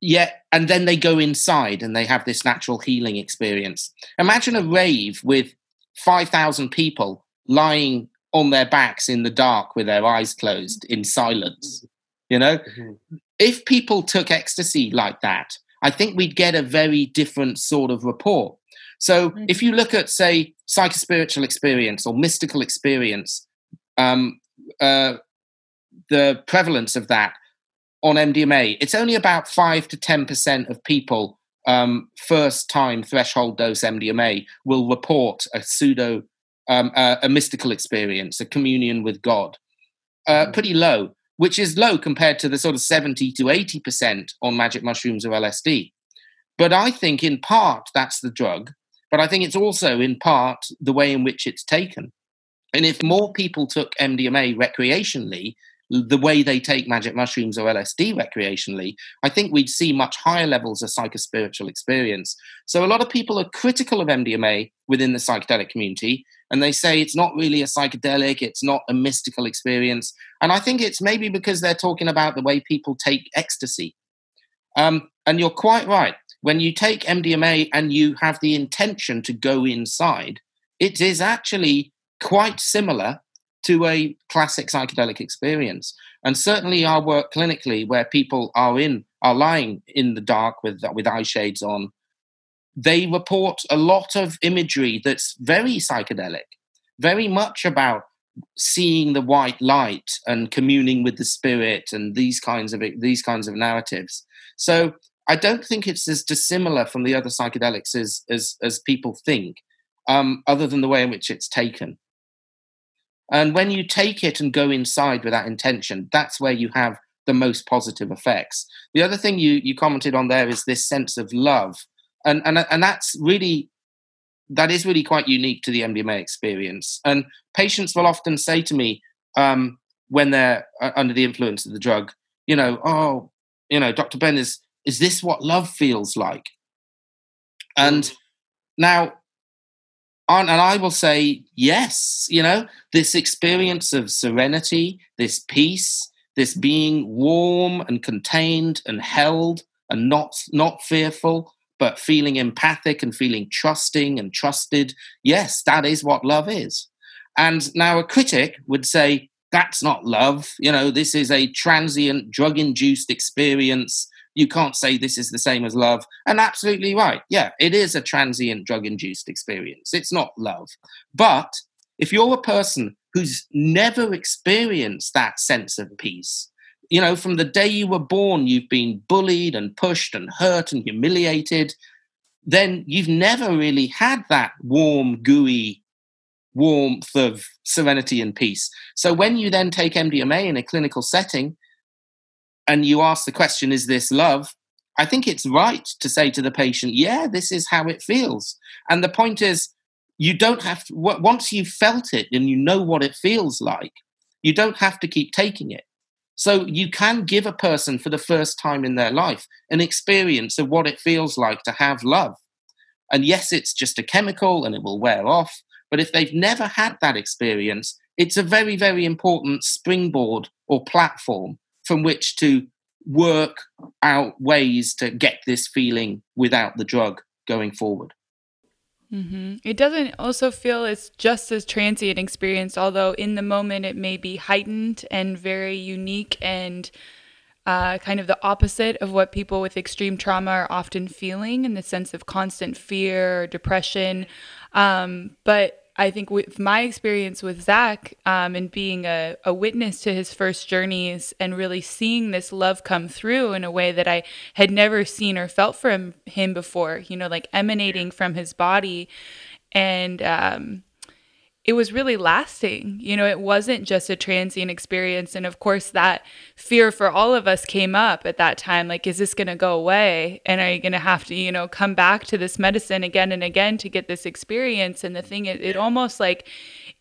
yeah, and then they go inside and they have this natural healing experience. Imagine a rave with 5,000 people lying on their backs in the dark with their eyes closed in silence. You know, mm-hmm. if people took ecstasy like that, I think we'd get a very different sort of rapport. So mm-hmm. if you look at, say, psychospiritual experience or mystical experience, um, uh, the prevalence of that on MDMA, it's only about 5 to 10% of people um, first time threshold dose MDMA will report a pseudo, um, uh, a mystical experience, a communion with God. Uh, mm. pretty low, which is low compared to the sort of 70 to 80% on magic mushrooms or LSD. But I think in part that's the drug, but I think it's also in part the way in which it's taken. And if more people took MDMA recreationally, the way they take magic mushrooms or LSD recreationally, I think we'd see much higher levels of psychospiritual experience. So a lot of people are critical of MDMA within the psychedelic community, and they say it's not really a psychedelic, it's not a mystical experience. And I think it's maybe because they're talking about the way people take ecstasy. Um, and you're quite right. When you take MDMA and you have the intention to go inside, it is actually quite similar to a classic psychedelic experience. And certainly our work clinically, where people are in are lying in the dark with with eye shades on, they report a lot of imagery that's very psychedelic, very much about seeing the white light and communing with the spirit and these kinds of these kinds of narratives. So I don't think it's as dissimilar from the other psychedelics as as, as people think, um, other than the way in which it's taken. And when you take it and go inside with that intention, that's where you have the most positive effects. The other thing you, you commented on there is this sense of love. And, and, and that's really, that is really quite unique to the MDMA experience. And patients will often say to me um, when they're uh, under the influence of the drug, you know, oh, you know, Dr. Ben, is, is this what love feels like? And mm. now and I will say, yes, you know, this experience of serenity, this peace, this being warm and contained and held and not, not fearful, but feeling empathic and feeling trusting and trusted. Yes, that is what love is. And now a critic would say, that's not love. You know, this is a transient drug induced experience you can't say this is the same as love. And absolutely right. Yeah, it is a transient drug induced experience. It's not love. But if you're a person who's never experienced that sense of peace, you know, from the day you were born, you've been bullied and pushed and hurt and humiliated, then you've never really had that warm, gooey warmth of serenity and peace. So when you then take MDMA in a clinical setting, and you ask the question, is this love? I think it's right to say to the patient, yeah, this is how it feels. And the point is, you don't have to, once you've felt it and you know what it feels like, you don't have to keep taking it. So you can give a person for the first time in their life an experience of what it feels like to have love. And yes, it's just a chemical and it will wear off. But if they've never had that experience, it's a very, very important springboard or platform from which to work out ways to get this feeling without the drug going forward. Mm-hmm. It doesn't also feel it's just as transient experience, although in the moment it may be heightened and very unique and uh, kind of the opposite of what people with extreme trauma are often feeling in the sense of constant fear depression. Um, but I think with my experience with Zach um, and being a, a witness to his first journeys and really seeing this love come through in a way that I had never seen or felt from him before, you know, like emanating from his body. And um, it was really lasting. You know, it wasn't just a transient experience. And of course, that fear for all of us came up at that time like, is this going to go away? And are you going to have to, you know, come back to this medicine again and again to get this experience? And the thing, it, it almost like,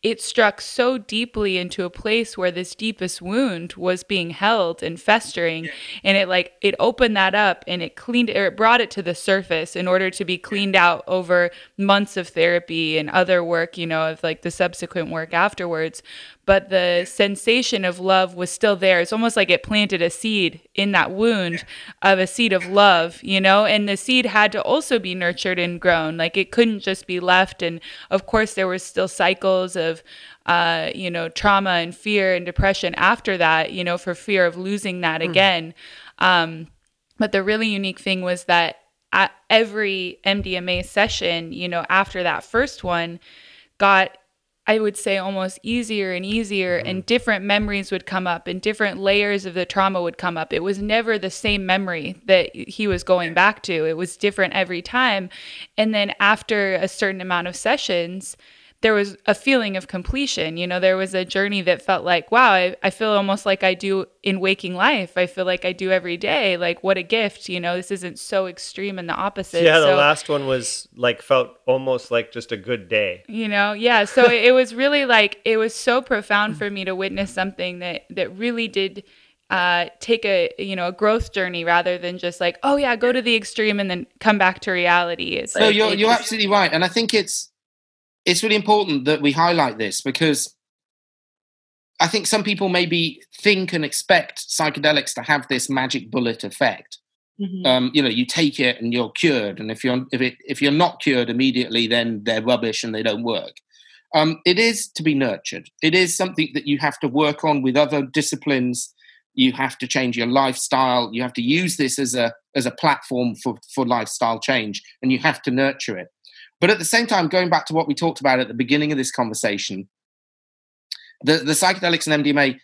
it struck so deeply into a place where this deepest wound was being held and festering and it like it opened that up and it cleaned or it brought it to the surface in order to be cleaned out over months of therapy and other work you know of like the subsequent work afterwards but the sensation of love was still there. It's almost like it planted a seed in that wound of a seed of love, you know, and the seed had to also be nurtured and grown. Like it couldn't just be left. And of course, there were still cycles of, uh, you know, trauma and fear and depression after that, you know, for fear of losing that mm. again. Um, but the really unique thing was that at every MDMA session, you know, after that first one, got I would say almost easier and easier, mm-hmm. and different memories would come up, and different layers of the trauma would come up. It was never the same memory that he was going back to, it was different every time. And then after a certain amount of sessions, there was a feeling of completion. You know, there was a journey that felt like, wow, I, I feel almost like I do in waking life. I feel like I do every day. Like, what a gift. You know, this isn't so extreme and the opposite. Yeah, the last one was like, felt almost like just a good day. You know, yeah. So it was really like, it was so profound for me to witness something that, that really did uh, take a you know a growth journey rather than just like oh yeah go to the extreme and then come back to reality. It's so like, you're you're absolutely right, and I think it's it's really important that we highlight this because I think some people maybe think and expect psychedelics to have this magic bullet effect. Mm-hmm. Um, you know, you take it and you're cured, and if you're if it if you're not cured immediately, then they're rubbish and they don't work. Um, it is to be nurtured. It is something that you have to work on with other disciplines. You have to change your lifestyle. You have to use this as a as a platform for for lifestyle change, and you have to nurture it. But at the same time, going back to what we talked about at the beginning of this conversation, the, the psychedelics and MDMA,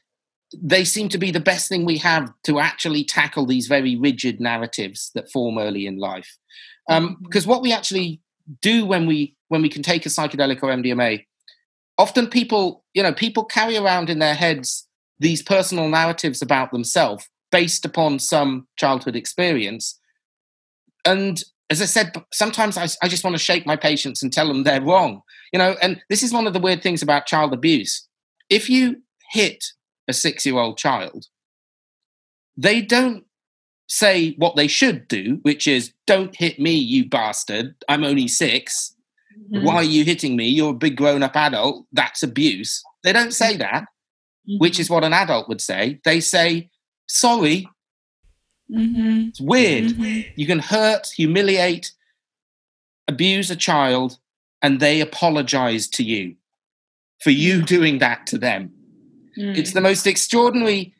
they seem to be the best thing we have to actually tackle these very rigid narratives that form early in life. Um, because mm-hmm. what we actually do when we when we can take a psychedelic or MDMA, often people, you know, people carry around in their heads these personal narratives about themselves based upon some childhood experience. And as I said, sometimes I, I just want to shake my patients and tell them they're wrong. You know, and this is one of the weird things about child abuse. If you hit a six year old child, they don't say what they should do, which is, don't hit me, you bastard. I'm only 6 mm-hmm. Why are you hitting me? You're a big grown up adult. That's abuse. They don't say that, mm-hmm. which is what an adult would say. They say, sorry, Mm-hmm. It's weird. Mm-hmm. You can hurt, humiliate, abuse a child, and they apologize to you for you mm. doing that to them. Mm. It's the most extraordinary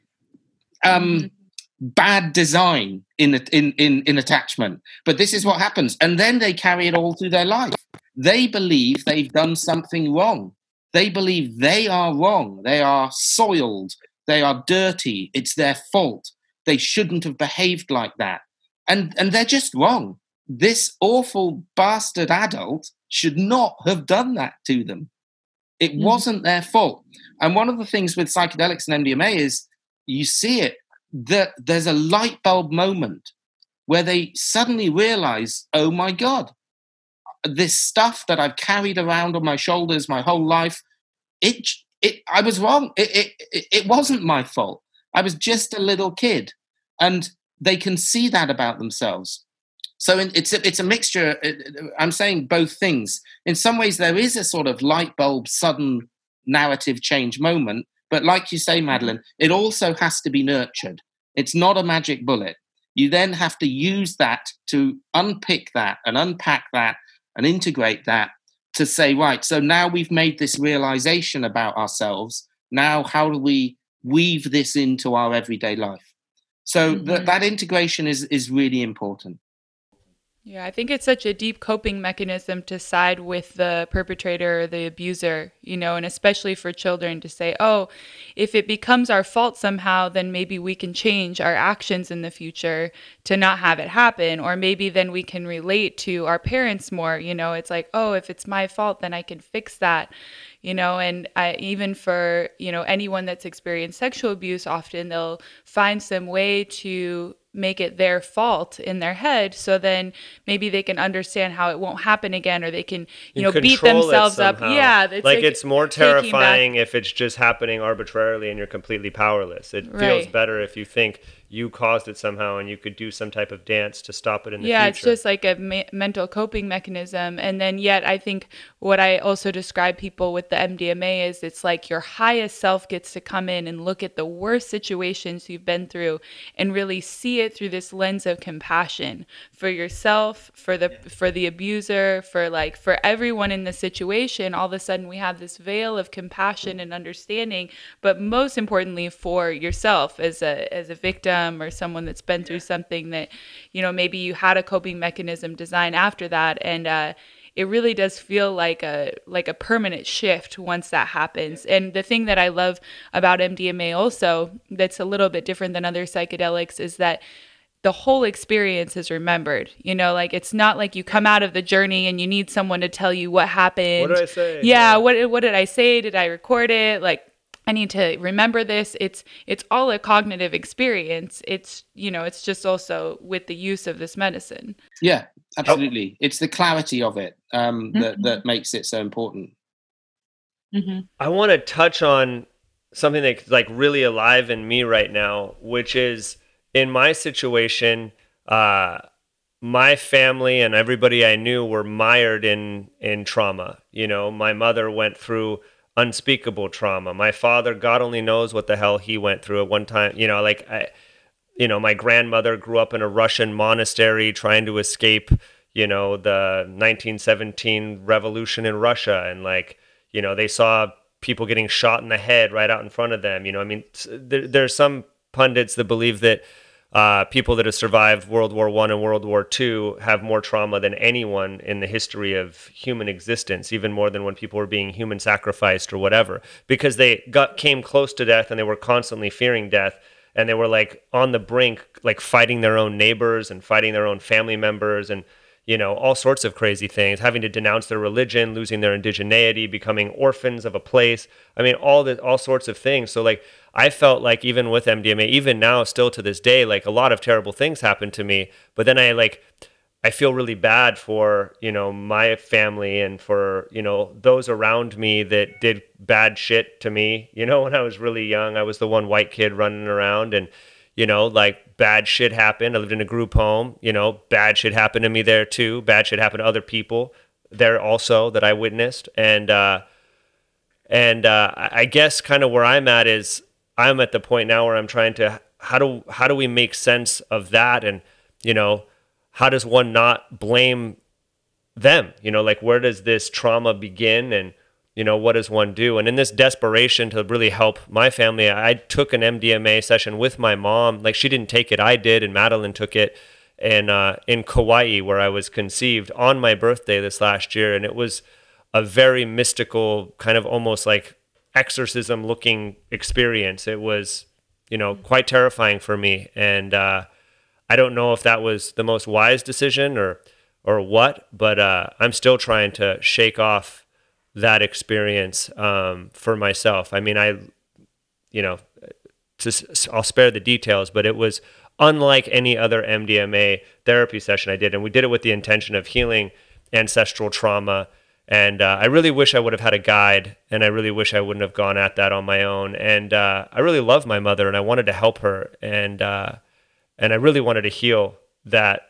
um, mm-hmm. bad design in, in, in, in attachment. But this is what happens. And then they carry it all through their life. They believe they've done something wrong. They believe they are wrong. They are soiled. They are dirty. It's their fault they shouldn't have behaved like that. And, and they're just wrong. This awful bastard adult should not have done that to them. It mm. wasn't their fault. And one of the things with psychedelics and MDMA is you see it that there's a light bulb moment where they suddenly realize, oh my God, this stuff that I've carried around on my shoulders my whole life, it, it I was wrong. It, it, it wasn't my fault. I was just a little kid, and they can see that about themselves. So it's a, it's a mixture. Uh, uh, I'm saying both things. In some ways, there is a sort of light bulb, sudden narrative change moment. But like you say, Madeline, it also has to be nurtured. It's not a magic bullet. You then have to use that to unpick that and unpack that and integrate that to say, right, so now we've made this realization about ourselves. Now, how do we weave this into our everyday life? So mm-hmm. th- that integration is is really important. Yeah, I think it's such a deep coping mechanism to side with the perpetrator or the abuser, you know, and especially for children to say, oh, if it becomes our fault somehow, then maybe we can change our actions in the future to not have it happen. Or maybe then we can relate to our parents more, you know, it's like, oh, if it's my fault, then I can fix that you know and I, even for you know anyone that's experienced sexual abuse often they'll find some way to make it their fault in their head. So then maybe they can understand how it won't happen again or they can you, you know beat themselves up. yeah it's like, like, it's more terrifying if it's just happening arbitrarily and you're completely powerless. It right. feels better if you think you caused it somehow and you could do some type of dance to stop it in the yeah, future. Yeah, it's just like a ma- mental coping mechanism. And then, yet, I think what I also describe people with the MDMA is it's like your highest self gets to come in and look at the worst situations you've been through and really see it through this lens of compassion for yourself, for the for the abuser, for like for everyone in the situation. All of a sudden, we have this veil of compassion and understanding, but most importantly, for yourself as a as a victim or someone that's been through something that you know maybe you had a coping mechanism designed after that and uh, it really does feel like a like a permanent shift once that happens. And the thing that I love about MDMA also that's a little bit different than other psychedelics is that the whole experience is remembered. You know, like it's not like you come out of the journey and you need someone to tell you what happened. What did I say? Yeah, yeah. what what did I say? Did I record it? Like I need to remember this. It's it's all a cognitive experience. It's you know, it's just also with the use of this medicine. Yeah, absolutely. Oh. It's the clarity of it um, mm-hmm. that that makes it so important. Mm-hmm. I want to touch on something that's like really alive in me right now, which is in my situation. Uh, my family and everybody I knew were mired in in trauma. You know, my mother went through unspeakable trauma. My father, God only knows what the hell he went through at one time. You know, like I, you know, my grandmother grew up in a Russian monastery trying to escape, you know, the 1917 revolution in Russia, and like, you know, they saw people getting shot in the head right out in front of them. You know, I mean, there, there's some pundits that believe that uh, people that have survived World War One and World War Two have more trauma than anyone in the history of human existence, even more than when people were being human sacrificed or whatever, because they got came close to death and they were constantly fearing death and they were like on the brink, like fighting their own neighbors and fighting their own family members and you know all sorts of crazy things, having to denounce their religion, losing their indigeneity, becoming orphans of a place. I mean, all the all sorts of things. So like I felt like even with MDMA, even now, still to this day, like a lot of terrible things happened to me. But then I like, I feel really bad for you know my family and for you know those around me that did bad shit to me. You know, when I was really young, I was the one white kid running around, and you know, like bad shit happened. I lived in a group home. You know, bad shit happened to me there too. Bad shit happened to other people there also that I witnessed, and uh, and uh, I guess kind of where I'm at is I'm at the point now where I'm trying to how do how do we make sense of that and you know how does one not blame them you know like where does this trauma begin and you know what does one do and in this desperation to really help my family i took an mdma session with my mom like she didn't take it i did and madeline took it and uh, in kauai where i was conceived on my birthday this last year and it was a very mystical kind of almost like exorcism looking experience. It was, you know, quite terrifying for me. And uh, I don't know if that was the most wise decision or or what, but uh, I'm still trying to shake off that experience um, for myself. I mean, I, you know, just, I'll spare the details, but it was unlike any other MDMA therapy session I did, and we did it with the intention of healing ancestral trauma and uh, I really wish I would have had a guide, and I really wish I wouldn't have gone at that on my own. And uh, I really love my mother, and I wanted to help her, and uh, and I really wanted to heal that,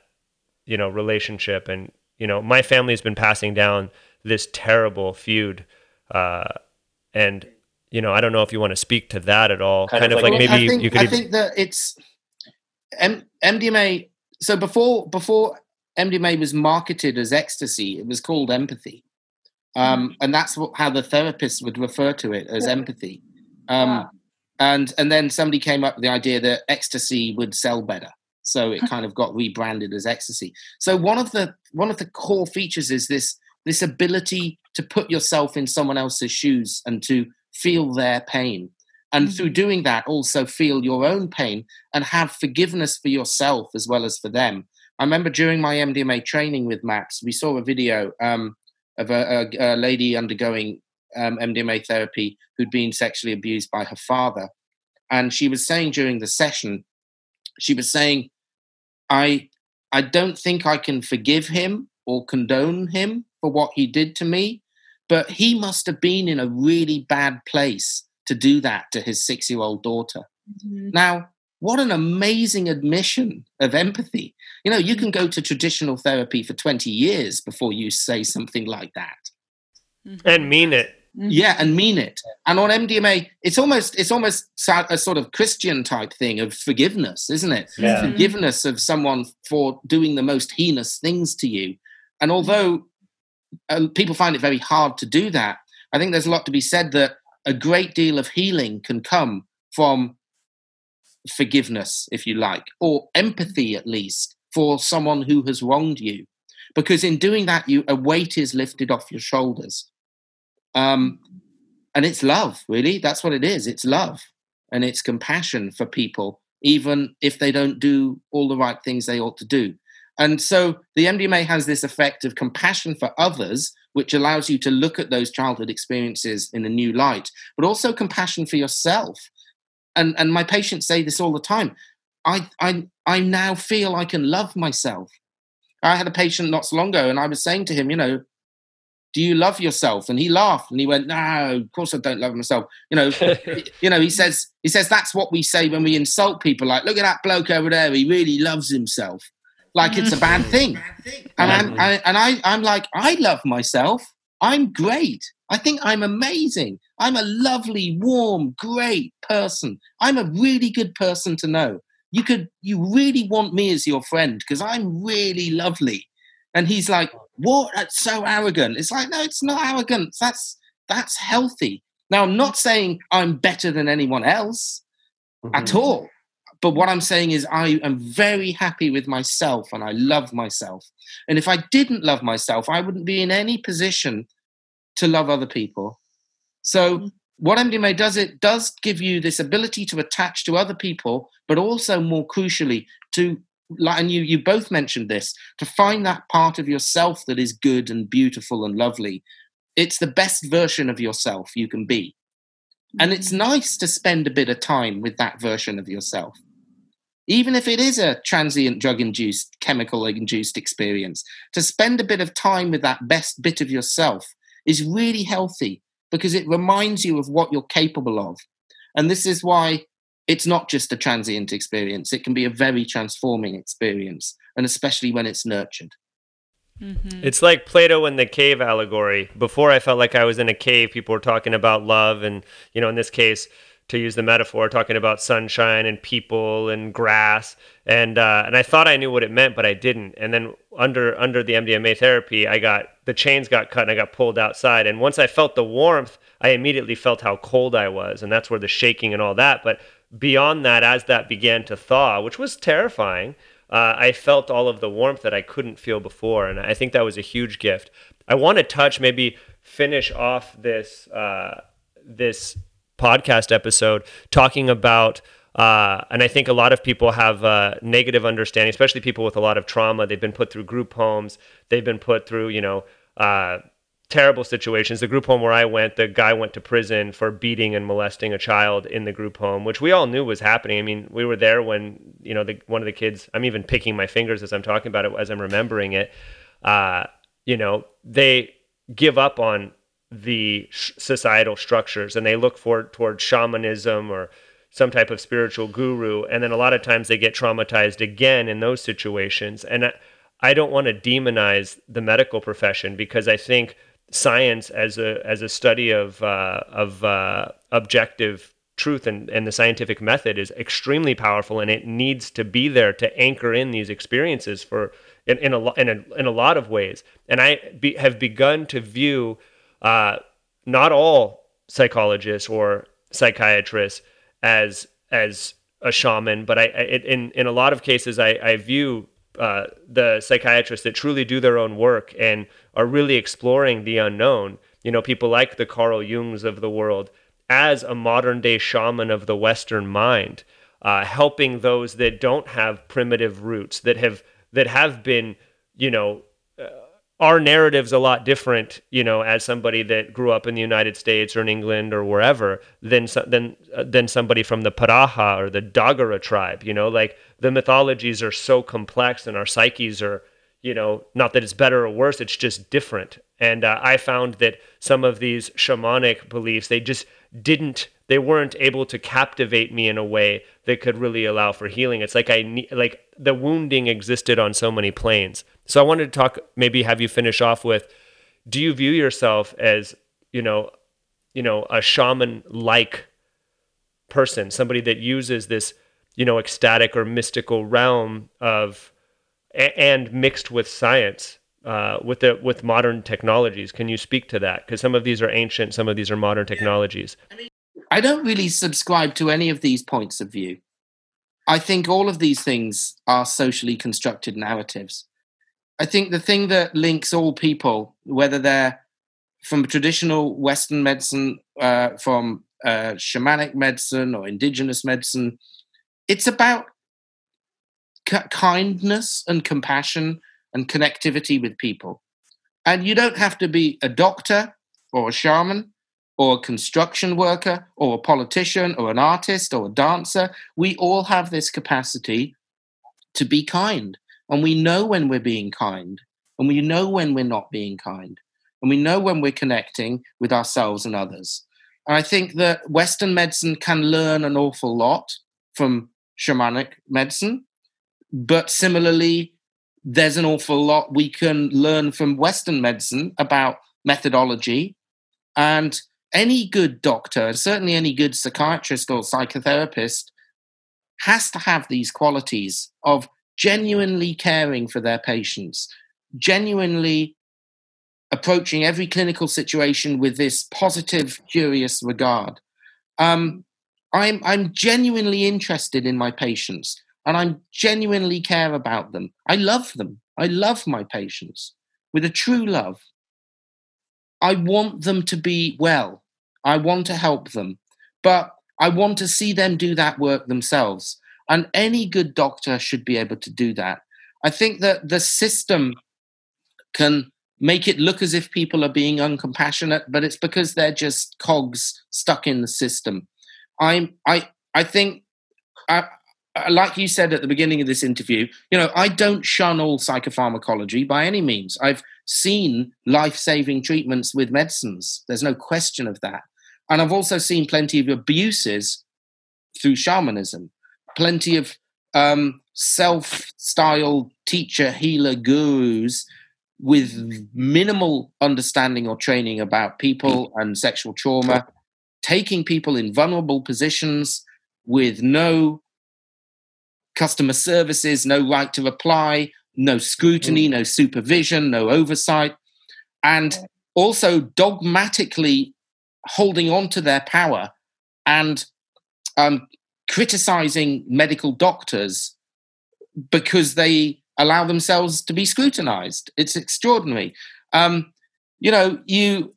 you know, relationship. And you know, my family's been passing down this terrible feud, uh, and you know, I don't know if you want to speak to that at all. Kind, kind of, like, like maybe think, you could. I think that it's M- MDMA. So before before MDMA was marketed as ecstasy, it was called empathy. Um, mm. and that's what, how the therapists would refer to it as empathy. Um, wow. And and then somebody came up with the idea that ecstasy would sell better, so it kind of got rebranded as ecstasy. So one of the one of the core features is this this ability to put yourself in someone else's shoes and to feel their pain, and mm-hmm. through doing that, also feel your own pain and have forgiveness for yourself as well as for them. I remember during my MDMA training with MAPS, we saw a video um, of a, a, a lady undergoing um, MDMA therapy who'd been sexually abused by her father. And she was saying during the session, she was saying, I, I don't think I can forgive him or condone him for what he did to me, but he must have been in a really bad place to do that to his six year old daughter. Mm-hmm. Now, what an amazing admission of empathy. You know, you can go to traditional therapy for 20 years before you say something like that. Mm-hmm. And mean it. Mm-hmm. Yeah, and mean it. And on MDMA, it's almost it's almost a sort of Christian type thing of forgiveness, isn't it? Yeah. Forgiveness of someone for doing the most heinous things to you. And although uh, people find it very hard to do that, I think there's a lot to be said that a great deal of healing can come from forgiveness, if you like, or empathy at least for someone who has wronged you. Because in doing that, you a weight is lifted off your shoulders. Um, and it's love, really. That's what it is. It's love and it's compassion for people, even if they don't do all the right things they ought to do. And so the MDMA has this effect of compassion for others, which allows you to look at those childhood experiences in a new light, but also compassion for yourself. And, and my patients say this all the time. I, I, I now feel I can love myself. I had a patient not so long ago, and I was saying to him, you know, do you love yourself? And he laughed and he went, no, of course I don't love myself. You know, you know, he says, he says that's what we say when we insult people. Like, look at that bloke over there. He really loves himself. Like it's a bad mm. thing. And I'm, I, and I, I'm like, I love myself. I'm great. I think I'm amazing. I'm a lovely, warm, great person. I'm a really good person to know. You could, you really want me as your friend because I'm really lovely. And he's like, what? That's so arrogant. It's like, no, it's not arrogant. That's that's healthy. Now, I'm not saying I'm better than anyone else mm-hmm. at all. But what I'm saying is, I am very happy with myself and I love myself. And if I didn't love myself, I wouldn't be in any position to love other people. So, mm-hmm. what MDMA does, it does give you this ability to attach to other people, but also more crucially, to like and you you both mentioned this to find that part of yourself that is good and beautiful and lovely it's the best version of yourself you can be and it's mm-hmm. nice to spend a bit of time with that version of yourself even if it is a transient drug induced chemical induced experience to spend a bit of time with that best bit of yourself is really healthy because it reminds you of what you're capable of and this is why it's not just a transient experience, it can be a very transforming experience, and especially when it's nurtured. Mm-hmm. It's like Plato and the cave allegory. Before I felt like I was in a cave, people were talking about love, and, you know, in this case, to use the metaphor, talking about sunshine and people and grass, and uh, and I thought I knew what it meant, but I didn't. And then under under the MDMA therapy, I got the chains got cut and I got pulled outside. And once I felt the warmth, I immediately felt how cold I was, and that's where the shaking and all that. But beyond that, as that began to thaw, which was terrifying, uh, I felt all of the warmth that I couldn't feel before. And I think that was a huge gift. I want to touch, maybe finish off this, uh, this podcast episode talking about. Uh, and I think a lot of people have a negative understanding, especially people with a lot of trauma. They've been put through group homes. They've been put through, you know, uh, terrible situations. The group home where I went, the guy went to prison for beating and molesting a child in the group home, which we all knew was happening. I mean, we were there when you know the, one of the kids. I'm even picking my fingers as I'm talking about it, as I'm remembering it. Uh, you know, they give up on the societal structures and they look for towards shamanism or some type of spiritual guru, and then a lot of times they get traumatized again in those situations. And I, I don't want to demonize the medical profession because I think science as a as a study of uh, of uh, objective truth and, and the scientific method is extremely powerful and it needs to be there to anchor in these experiences for in, in, a, in, a, in a lot of ways. And I be, have begun to view uh, not all psychologists or psychiatrists as as a shaman, but I, I in in a lot of cases I, I view uh, the psychiatrists that truly do their own work and are really exploring the unknown. You know, people like the Carl Jungs of the world as a modern day shaman of the Western mind, uh, helping those that don't have primitive roots that have that have been, you know, our narrative's a lot different, you know, as somebody that grew up in the United States or in England or wherever than than uh, than somebody from the Paraha or the Dagara tribe. You know, like the mythologies are so complex and our psyches are, you know, not that it's better or worse, it's just different. And uh, I found that some of these shamanic beliefs, they just didn't they weren't able to captivate me in a way that could really allow for healing. It's like I like the wounding existed on so many planes. So I wanted to talk maybe have you finish off with do you view yourself as, you know, you know, a shaman like person, somebody that uses this, you know, ecstatic or mystical realm of and mixed with science uh, with the with modern technologies. Can you speak to that? Because some of these are ancient, some of these are modern technologies. I don't really subscribe to any of these points of view. I think all of these things are socially constructed narratives. I think the thing that links all people, whether they're from traditional Western medicine, uh, from uh, shamanic medicine or indigenous medicine, it's about kindness and compassion and connectivity with people. And you don't have to be a doctor or a shaman or a construction worker or a politician or an artist or a dancer. We all have this capacity to be kind. And we know when we're being kind. And we know when we're not being kind. And we know when we're connecting with ourselves and others. And I think that Western medicine can learn an awful lot from shamanic medicine. But similarly, there's an awful lot we can learn from Western medicine about methodology. And any good doctor, and certainly any good psychiatrist or psychotherapist, has to have these qualities of genuinely caring for their patients, genuinely approaching every clinical situation with this positive, curious regard. Um, I'm, I'm genuinely interested in my patients and I genuinely care about them. I love them. I love my patients with a true love. I want them to be well. I want to help them, but I want to see them do that work themselves. And any good doctor should be able to do that. I think that the system can make it look as if people are being uncompassionate, but it's because they're just cogs stuck in the system. I'm, I, I think, I, like you said at the beginning of this interview, you know, I don't shun all psychopharmacology by any means. I've seen life saving treatments with medicines. There's no question of that. And I've also seen plenty of abuses through shamanism, plenty of um, self styled teacher, healer, gurus with minimal understanding or training about people and sexual trauma, taking people in vulnerable positions with no customer services, no right to reply, no scrutiny, mm. no supervision, no oversight, and also dogmatically holding on to their power and um, criticizing medical doctors because they allow themselves to be scrutinized. It's extraordinary. Um, you know, you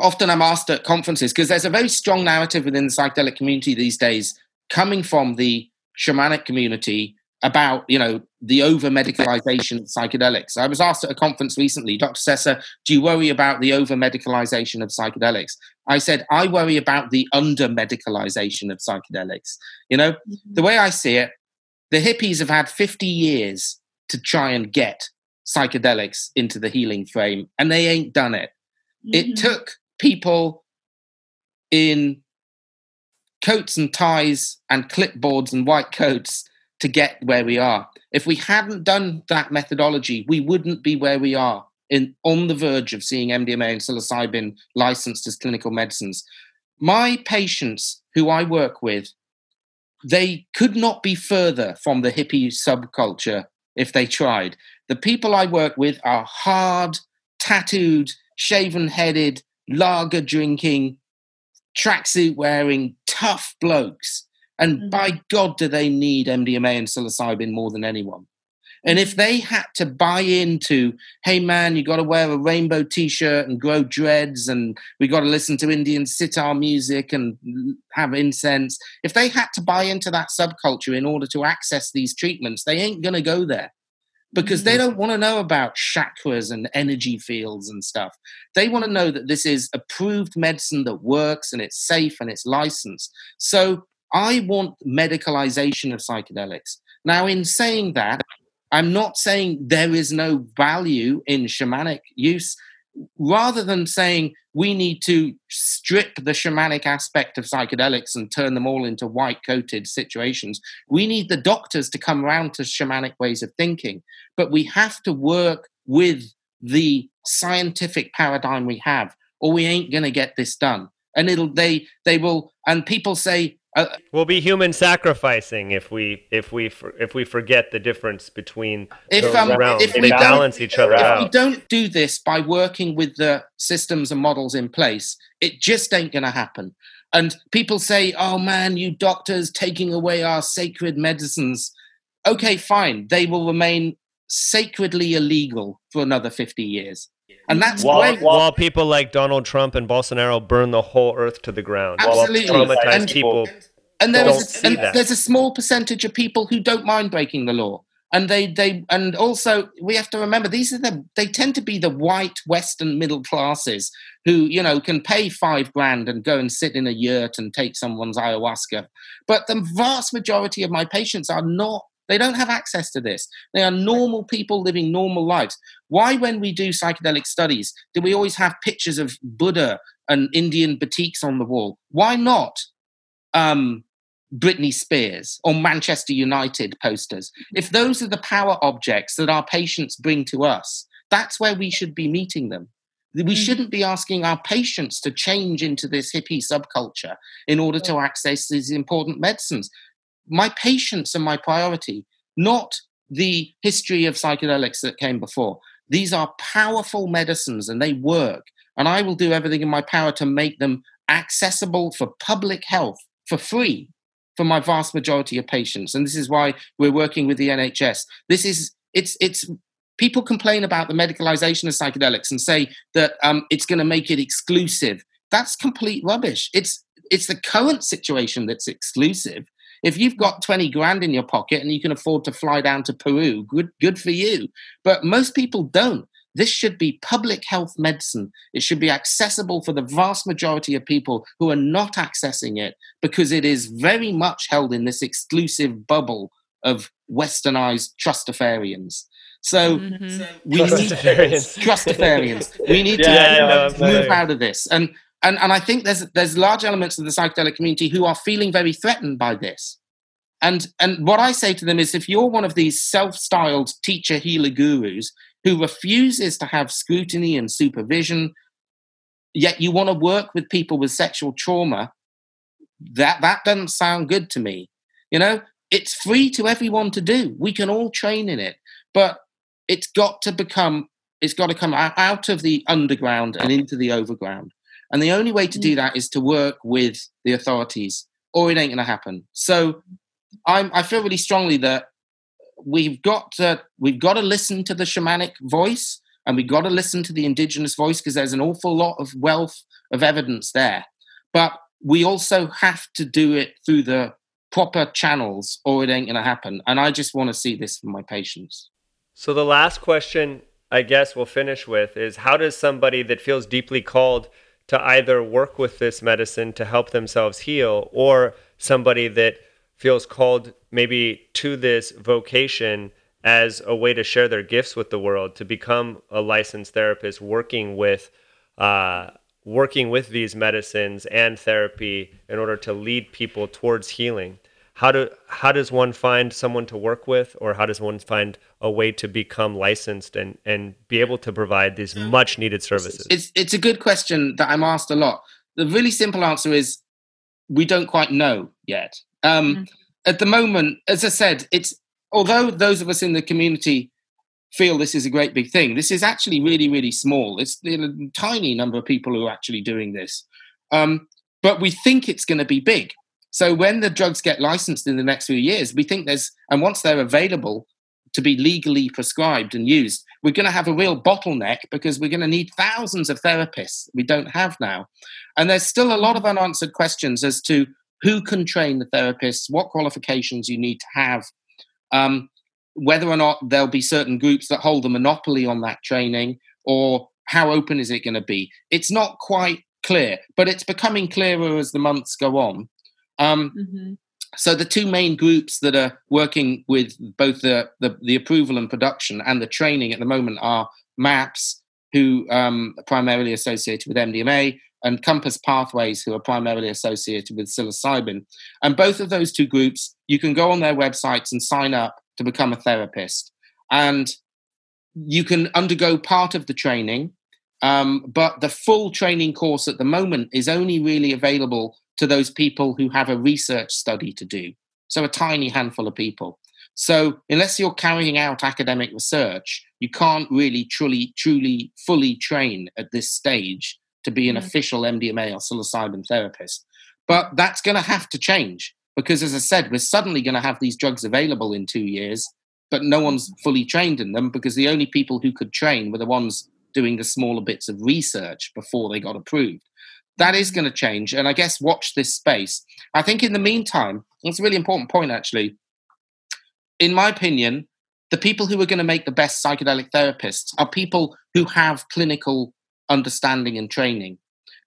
often I'm asked at conferences because there's a very strong narrative within the psychedelic community these days coming from the shamanic community about you know the over medicalization of psychedelics. I was asked at a conference recently, Dr. Sessa, do you worry about the over medicalization of psychedelics? I said I worry about the under medicalization of psychedelics. You know, mm-hmm. the way I see it, the hippies have had 50 years to try and get psychedelics into the healing frame, and they ain't done it. Mm-hmm. It took people in coats and ties and clipboards and white coats to get where we are. If we hadn't done that methodology, we wouldn't be where we are in on the verge of seeing MDMA and psilocybin licensed as clinical medicines. My patients who I work with, they could not be further from the hippie subculture if they tried. The people I work with are hard, tattooed, shaven headed, lager drinking, tracksuit wearing, tough blokes. And mm-hmm. by God, do they need MDMA and psilocybin more than anyone? And if they had to buy into, hey man, you got to wear a rainbow t-shirt and grow dreads, and we got to listen to Indian sitar music and have incense. If they had to buy into that subculture in order to access these treatments, they ain't gonna go there because they mm-hmm. don't want to know about chakras and energy fields and stuff. They want to know that this is approved medicine that works and it's safe and it's licensed. So I want medicalization of psychedelics. Now, in saying that, I'm not saying there is no value in shamanic use. Rather than saying we need to strip the shamanic aspect of psychedelics and turn them all into white coated situations, we need the doctors to come around to shamanic ways of thinking. But we have to work with the scientific paradigm we have, or we ain't going to get this done. And it'll, they, they will, and people say, we'll be human sacrificing if we if we if we forget the difference between if, um, realms. If we balance each other if out. we don't do this by working with the systems and models in place, it just ain't going to happen. And people say, "Oh man, you doctors taking away our sacred medicines." Okay, fine. They will remain sacredly illegal for another 50 years. And that's while, great. While people like Donald Trump and Bolsonaro burn the whole earth to the ground. Absolutely. While traumatized and, people. And there's, a, and there's a small percentage of people who don't mind breaking the law. And they, they, and also we have to remember these are the, they tend to be the white Western middle classes who, you know, can pay five grand and go and sit in a yurt and take someone's ayahuasca. But the vast majority of my patients are not they don't have access to this. They are normal people living normal lives. Why, when we do psychedelic studies, do we always have pictures of Buddha and Indian batiks on the wall? Why not um, Britney Spears or Manchester United posters? If those are the power objects that our patients bring to us, that's where we should be meeting them. We mm. shouldn't be asking our patients to change into this hippie subculture in order to access these important medicines my patients are my priority, not the history of psychedelics that came before. These are powerful medicines and they work. And I will do everything in my power to make them accessible for public health for free for my vast majority of patients. And this is why we're working with the NHS. This is, it's, it's, people complain about the medicalization of psychedelics and say that um, it's going to make it exclusive. That's complete rubbish. It's, it's the current situation that's exclusive. If you've got 20 grand in your pocket and you can afford to fly down to Peru, good, good for you. But most people don't. This should be public health medicine. It should be accessible for the vast majority of people who are not accessing it because it is very much held in this exclusive bubble of westernized trustafarians. So mm-hmm. we trustafarians. need trustafarians. We need yeah, to no, move out of this. And and and I think there's there's large elements of the psychedelic community who are feeling very threatened by this. And and what I say to them is, if you're one of these self-styled teacher healer gurus who refuses to have scrutiny and supervision, yet you want to work with people with sexual trauma, that that doesn't sound good to me. You know, it's free to everyone to do. We can all train in it, but it's got to become it's got to come out of the underground and into the overground. And the only way to do mm. that is to work with the authorities, or it ain't going to happen. So I'm, I feel really strongly that we've got to, we've got to listen to the shamanic voice and we've got to listen to the indigenous voice because there's an awful lot of wealth of evidence there. But we also have to do it through the proper channels or it ain't going to happen. And I just want to see this for my patients. So the last question I guess we'll finish with is how does somebody that feels deeply called to either work with this medicine to help themselves heal or somebody that feels called maybe to this vocation as a way to share their gifts with the world to become a licensed therapist working with uh, working with these medicines and therapy in order to lead people towards healing how do how does one find someone to work with or how does one find a way to become licensed and and be able to provide these much needed services it's it's a good question that i'm asked a lot the really simple answer is we don't quite know yet um, mm-hmm. at the moment as i said it's although those of us in the community feel this is a great big thing, this is actually really, really small. It's a tiny number of people who are actually doing this. Um, but we think it's going to be big. So when the drugs get licensed in the next few years, we think there's, and once they're available to be legally prescribed and used, we're going to have a real bottleneck because we're going to need thousands of therapists we don't have now. And there's still a lot of unanswered questions as to who can train the therapists, what qualifications you need to have, um, whether or not there'll be certain groups that hold a monopoly on that training, or how open is it going to be. It's not quite clear, but it's becoming clearer as the months go on. Um, mm-hmm. So the two main groups that are working with both the, the, the approval and production and the training at the moment are MAPS, who um, are primarily associated with MDMA, and Compass Pathways, who are primarily associated with psilocybin. And both of those two groups, you can go on their websites and sign up to become a therapist. And you can undergo part of the training, um, but the full training course at the moment is only really available to those people who have a research study to do. So a tiny handful of people. So unless you're carrying out academic research, you can't really truly, truly, fully train at this stage to be an mm. official MDMA or psilocybin therapist. But that's going to have to change because, as I said, we're suddenly going to have these drugs available in two years, but no one's mm. fully trained in them because the only people who could train were the ones doing the smaller bits of research before they got approved that is going to change. And I guess watch this space. I think in the meantime, it's a really important point actually. In my opinion, the people who are going to make the best psychedelic therapists are people who have clinical understanding and training.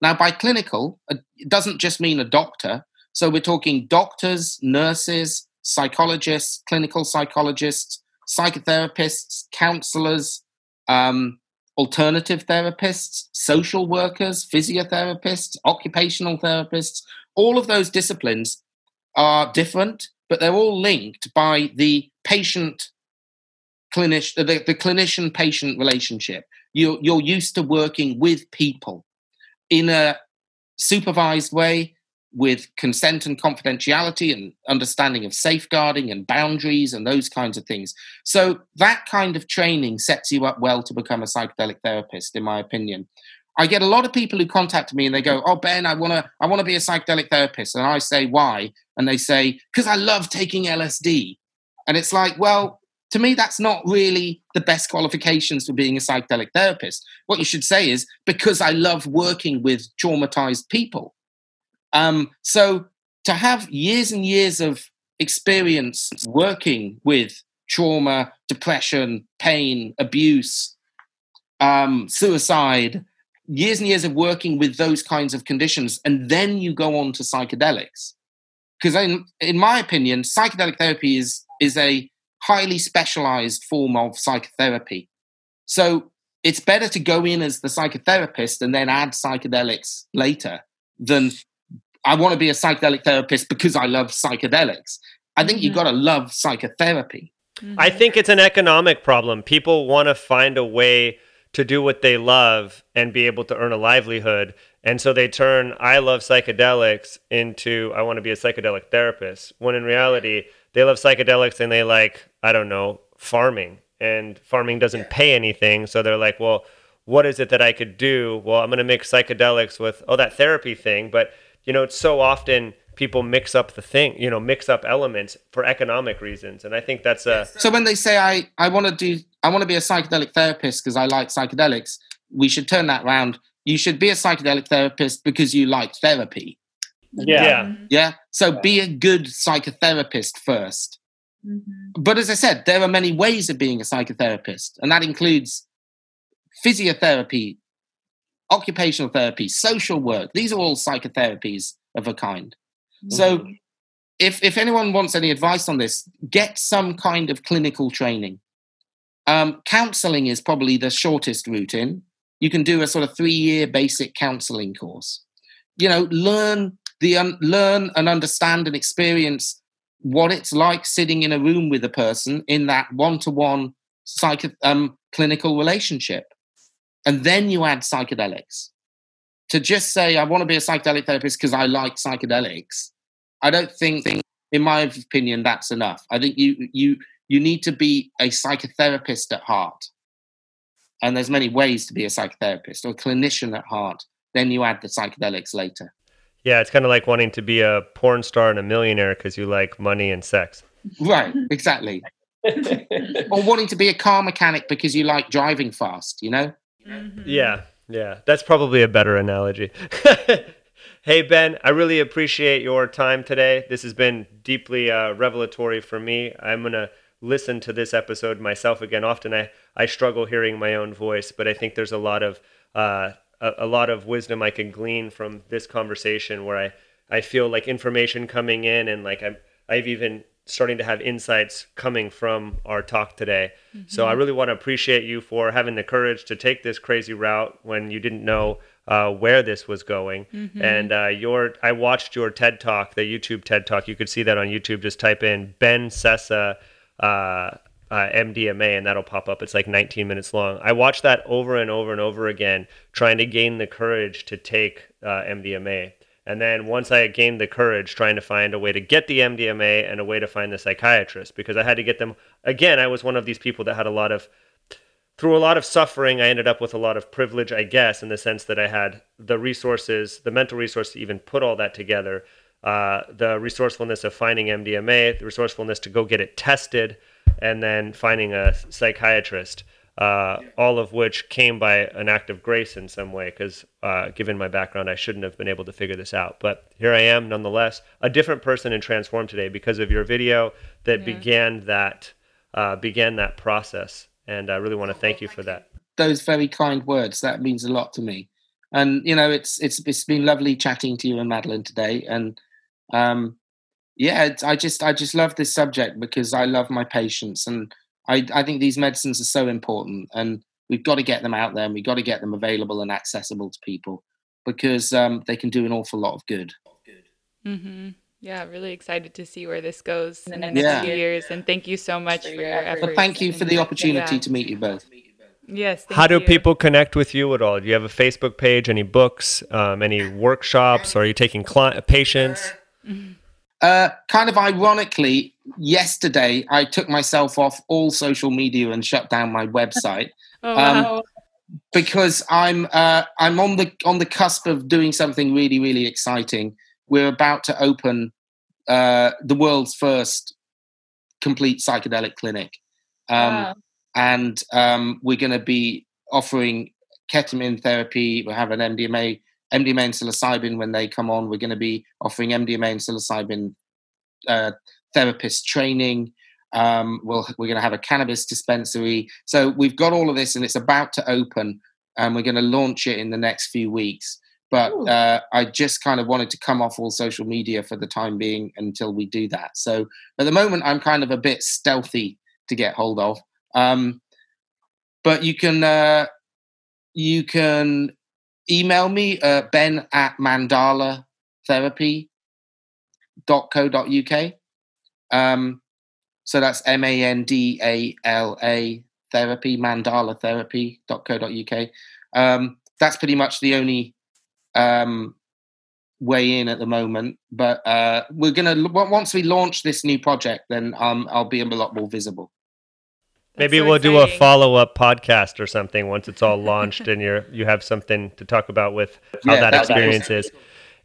Now, by clinical, uh, it doesn't just mean a doctor. So we're talking doctors, nurses, psychologists, clinical psychologists, psychotherapists, counselors, um, alternative therapists, social workers, physiotherapists, occupational therapists. All of those disciplines are different, but they're all linked by the patient clinician, the, the clinician patient relationship. You're, you're used to working with people in a supervised way with consent and confidentiality and understanding of safeguarding and boundaries and those kinds of things. So that kind of training sets you up well to become a psychedelic therapist, in my opinion. I get a lot of people who contact me and they go, "Oh Ben, I want to I want to be a psychedelic therapist." And I say, "Why?" And they say, "Cuz I love taking LSD." And it's like, "Well, to me that's not really the best qualifications for being a psychedelic therapist. What you should say is because I love working with traumatized people." Um, so to have years and years of experience working with trauma, depression, pain, abuse, um, suicide, years and years of working with those kinds of conditions, and then you go on to psychedelics. Because in, in my opinion, psychedelic therapy is is a highly specialized form of psychotherapy. So it's better to go in as the psychotherapist and then add psychedelics later than I want to be a psychedelic therapist because I love psychedelics. I think mm-hmm. you've got to love psychotherapy. Mm-hmm. I think it's an economic problem. People want to find a way to do what they love and be able to earn a livelihood. And so they turn I love psychedelics into I want to be a psychedelic therapist. When in reality, they love psychedelics and they like, I don't know, farming. And farming doesn't pay anything. So they're like, well, what is it that I could do? Well, I'm going to mix psychedelics with, oh, that therapy thing. But you know, it's so often people mix up the thing, you know, mix up elements for economic reasons. And I think that's a. So when they say, I, I want to do, I want to be a psychedelic therapist because I like psychedelics, we should turn that around. You should be a psychedelic therapist because you like therapy. Yeah. Yeah. yeah? So be a good psychotherapist 1st mm-hmm. But as I said, there are many ways of being a psychotherapist, and that includes physiotherapy, occupational therapy, social work. These are all psychotherapies of a kind. Mm-hmm. So if if anyone wants any advice on this, get some kind of clinical training. Um, counseling is probably the shortest route in. You can do a sort of three year basic counseling course. You know, learn the un- learn and understand and experience what it's like sitting in a room with a person in that one to one psycho um, clinical relationship and then you add psychedelics. To just say, I want to be a psychedelic therapist because I like psychedelics, I don't think, in my opinion, that's enough. I think you, you, you need to be a psychotherapist at heart. And there's many ways to be a psychotherapist or a clinician at heart. Then you add the psychedelics later. Yeah, it's kind of like wanting to be a porn star and a millionaire because you like money and sex. Right, exactly. or wanting to be a car mechanic because you like driving fast, you know? Mm-hmm. Yeah, yeah. That's probably a better analogy. hey, Ben, I really appreciate your time today. This has been deeply uh, revelatory for me. I'm going to listen to this episode myself again. Often I, I struggle hearing my own voice, but I think there's a lot of uh, a, a, lot of wisdom I can glean from this conversation where I, I feel like information coming in and like I'm I've even starting to have insights coming from our talk today. Mm-hmm. So I really want to appreciate you for having the courage to take this crazy route when you didn't know uh, where this was going. Mm-hmm. And uh, your, I watched your TED talk, the YouTube TED talk. You could see that on YouTube. Just type in Ben Sessa. Uh, uh, MDMA, and that'll pop up. It's like 19 minutes long. I watched that over and over and over again, trying to gain the courage to take uh, MDMA. And then once I gained the courage, trying to find a way to get the MDMA and a way to find the psychiatrist, because I had to get them. Again, I was one of these people that had a lot of, through a lot of suffering, I ended up with a lot of privilege, I guess, in the sense that I had the resources, the mental resource to even put all that together, uh, the resourcefulness of finding MDMA, the resourcefulness to go get it tested, and then finding a psychiatrist uh, all of which came by an act of grace in some way, because uh, given my background, I shouldn't have been able to figure this out. But here I am, nonetheless, a different person and transformed today because of your video that yeah. began that uh, began that process. And I really want to thank you for that. Those very kind words that means a lot to me. And you know, it's it's it's been lovely chatting to you and Madeline today. And um, yeah, I just I just love this subject because I love my patients and I, I think these medicines are so important and we've got to get them out there and we've got to get them available and accessible to people because um, they can do an awful lot of good. Mm-hmm. Yeah, really excited to see where this goes in the next yeah. few years. And thank you so much for your efforts. But thank you for the opportunity yeah. to meet you both. Yes. How do you. people connect with you at all? Do you have a Facebook page? Any books? Um, any workshops? Or are you taking client patients? Uh, kind of ironically, yesterday I took myself off all social media and shut down my website. oh, wow. Um, because I'm uh, I'm on the on the cusp of doing something really really exciting. We're about to open uh, the world's first complete psychedelic clinic, um, wow. and um, we're going to be offering ketamine therapy. We have an MDMA MDMA and psilocybin when they come on. We're going to be offering MDMA and psilocybin uh, therapist training. Um, we'll, we're going to have a cannabis dispensary. So we've got all of this, and it's about to open, and we're going to launch it in the next few weeks. But uh, I just kind of wanted to come off all social media for the time being until we do that. So at the moment, I'm kind of a bit stealthy to get hold of. Um, but you can uh, you can email me uh, ben at mandalatherapy.co.uk. Um, so that's M A N D A L A therapy, mandalatherapy.co.uk. Um, that's pretty much the only um, way in at the moment. But uh, we're going to, once we launch this new project, then um, I'll be a lot more visible. Maybe so we'll exciting. do a follow up podcast or something once it's all launched and you're you have something to talk about with how yeah, that, that experience is.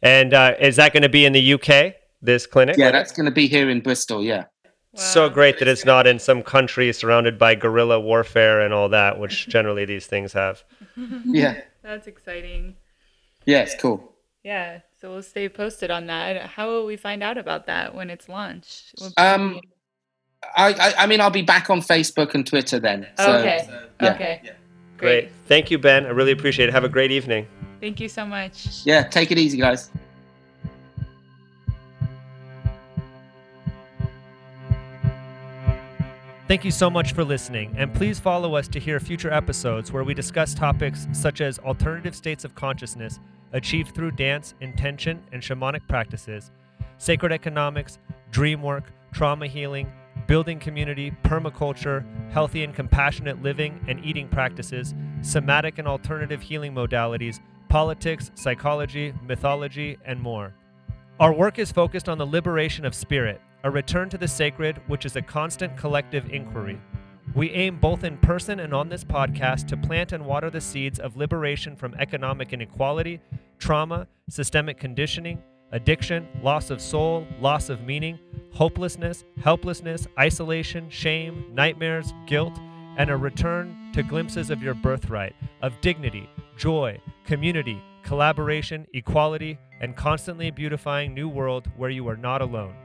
And uh, is that going to be in the UK? This clinic? Yeah, that's going to be here in Bristol. Yeah. Wow. So great that it's not in some country surrounded by guerrilla warfare and all that, which generally these things have. yeah. That's exciting. Yeah, it's cool. Yeah. So we'll stay posted on that. How will we find out about that when it's launched? Um, I, I, I mean, I'll be back on Facebook and Twitter then. So, okay. So, yeah. Okay. Yeah. Great. great. Thank you, Ben. I really appreciate it. Have a great evening. Thank you so much. Yeah. Take it easy, guys. Thank you so much for listening, and please follow us to hear future episodes where we discuss topics such as alternative states of consciousness achieved through dance, intention, and shamanic practices, sacred economics, dream work, trauma healing, building community, permaculture, healthy and compassionate living and eating practices, somatic and alternative healing modalities, politics, psychology, mythology, and more. Our work is focused on the liberation of spirit, a return to the sacred, which is a constant collective inquiry. We aim both in person and on this podcast to plant and water the seeds of liberation from economic inequality, trauma, systemic conditioning, addiction, loss of soul, loss of meaning, hopelessness, helplessness, isolation, shame, nightmares, guilt, and a return to glimpses of your birthright, of dignity, joy, community, collaboration, equality, and constantly beautifying new world where you are not alone.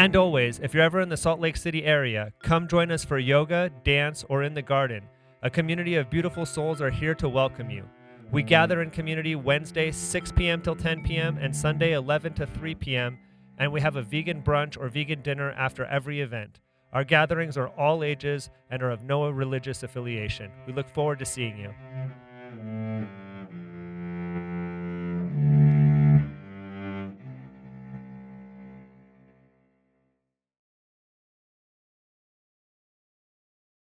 And always, if you're ever in the Salt Lake City area, come join us for yoga, dance, or in the garden. A community of beautiful souls are here to welcome you. We gather in community Wednesday 6 p.m. till 10 p.m. and Sunday 11 to 3 p.m. and we have a vegan brunch or vegan dinner after every event. Our gatherings are all ages and are of no religious affiliation. We look forward to seeing you.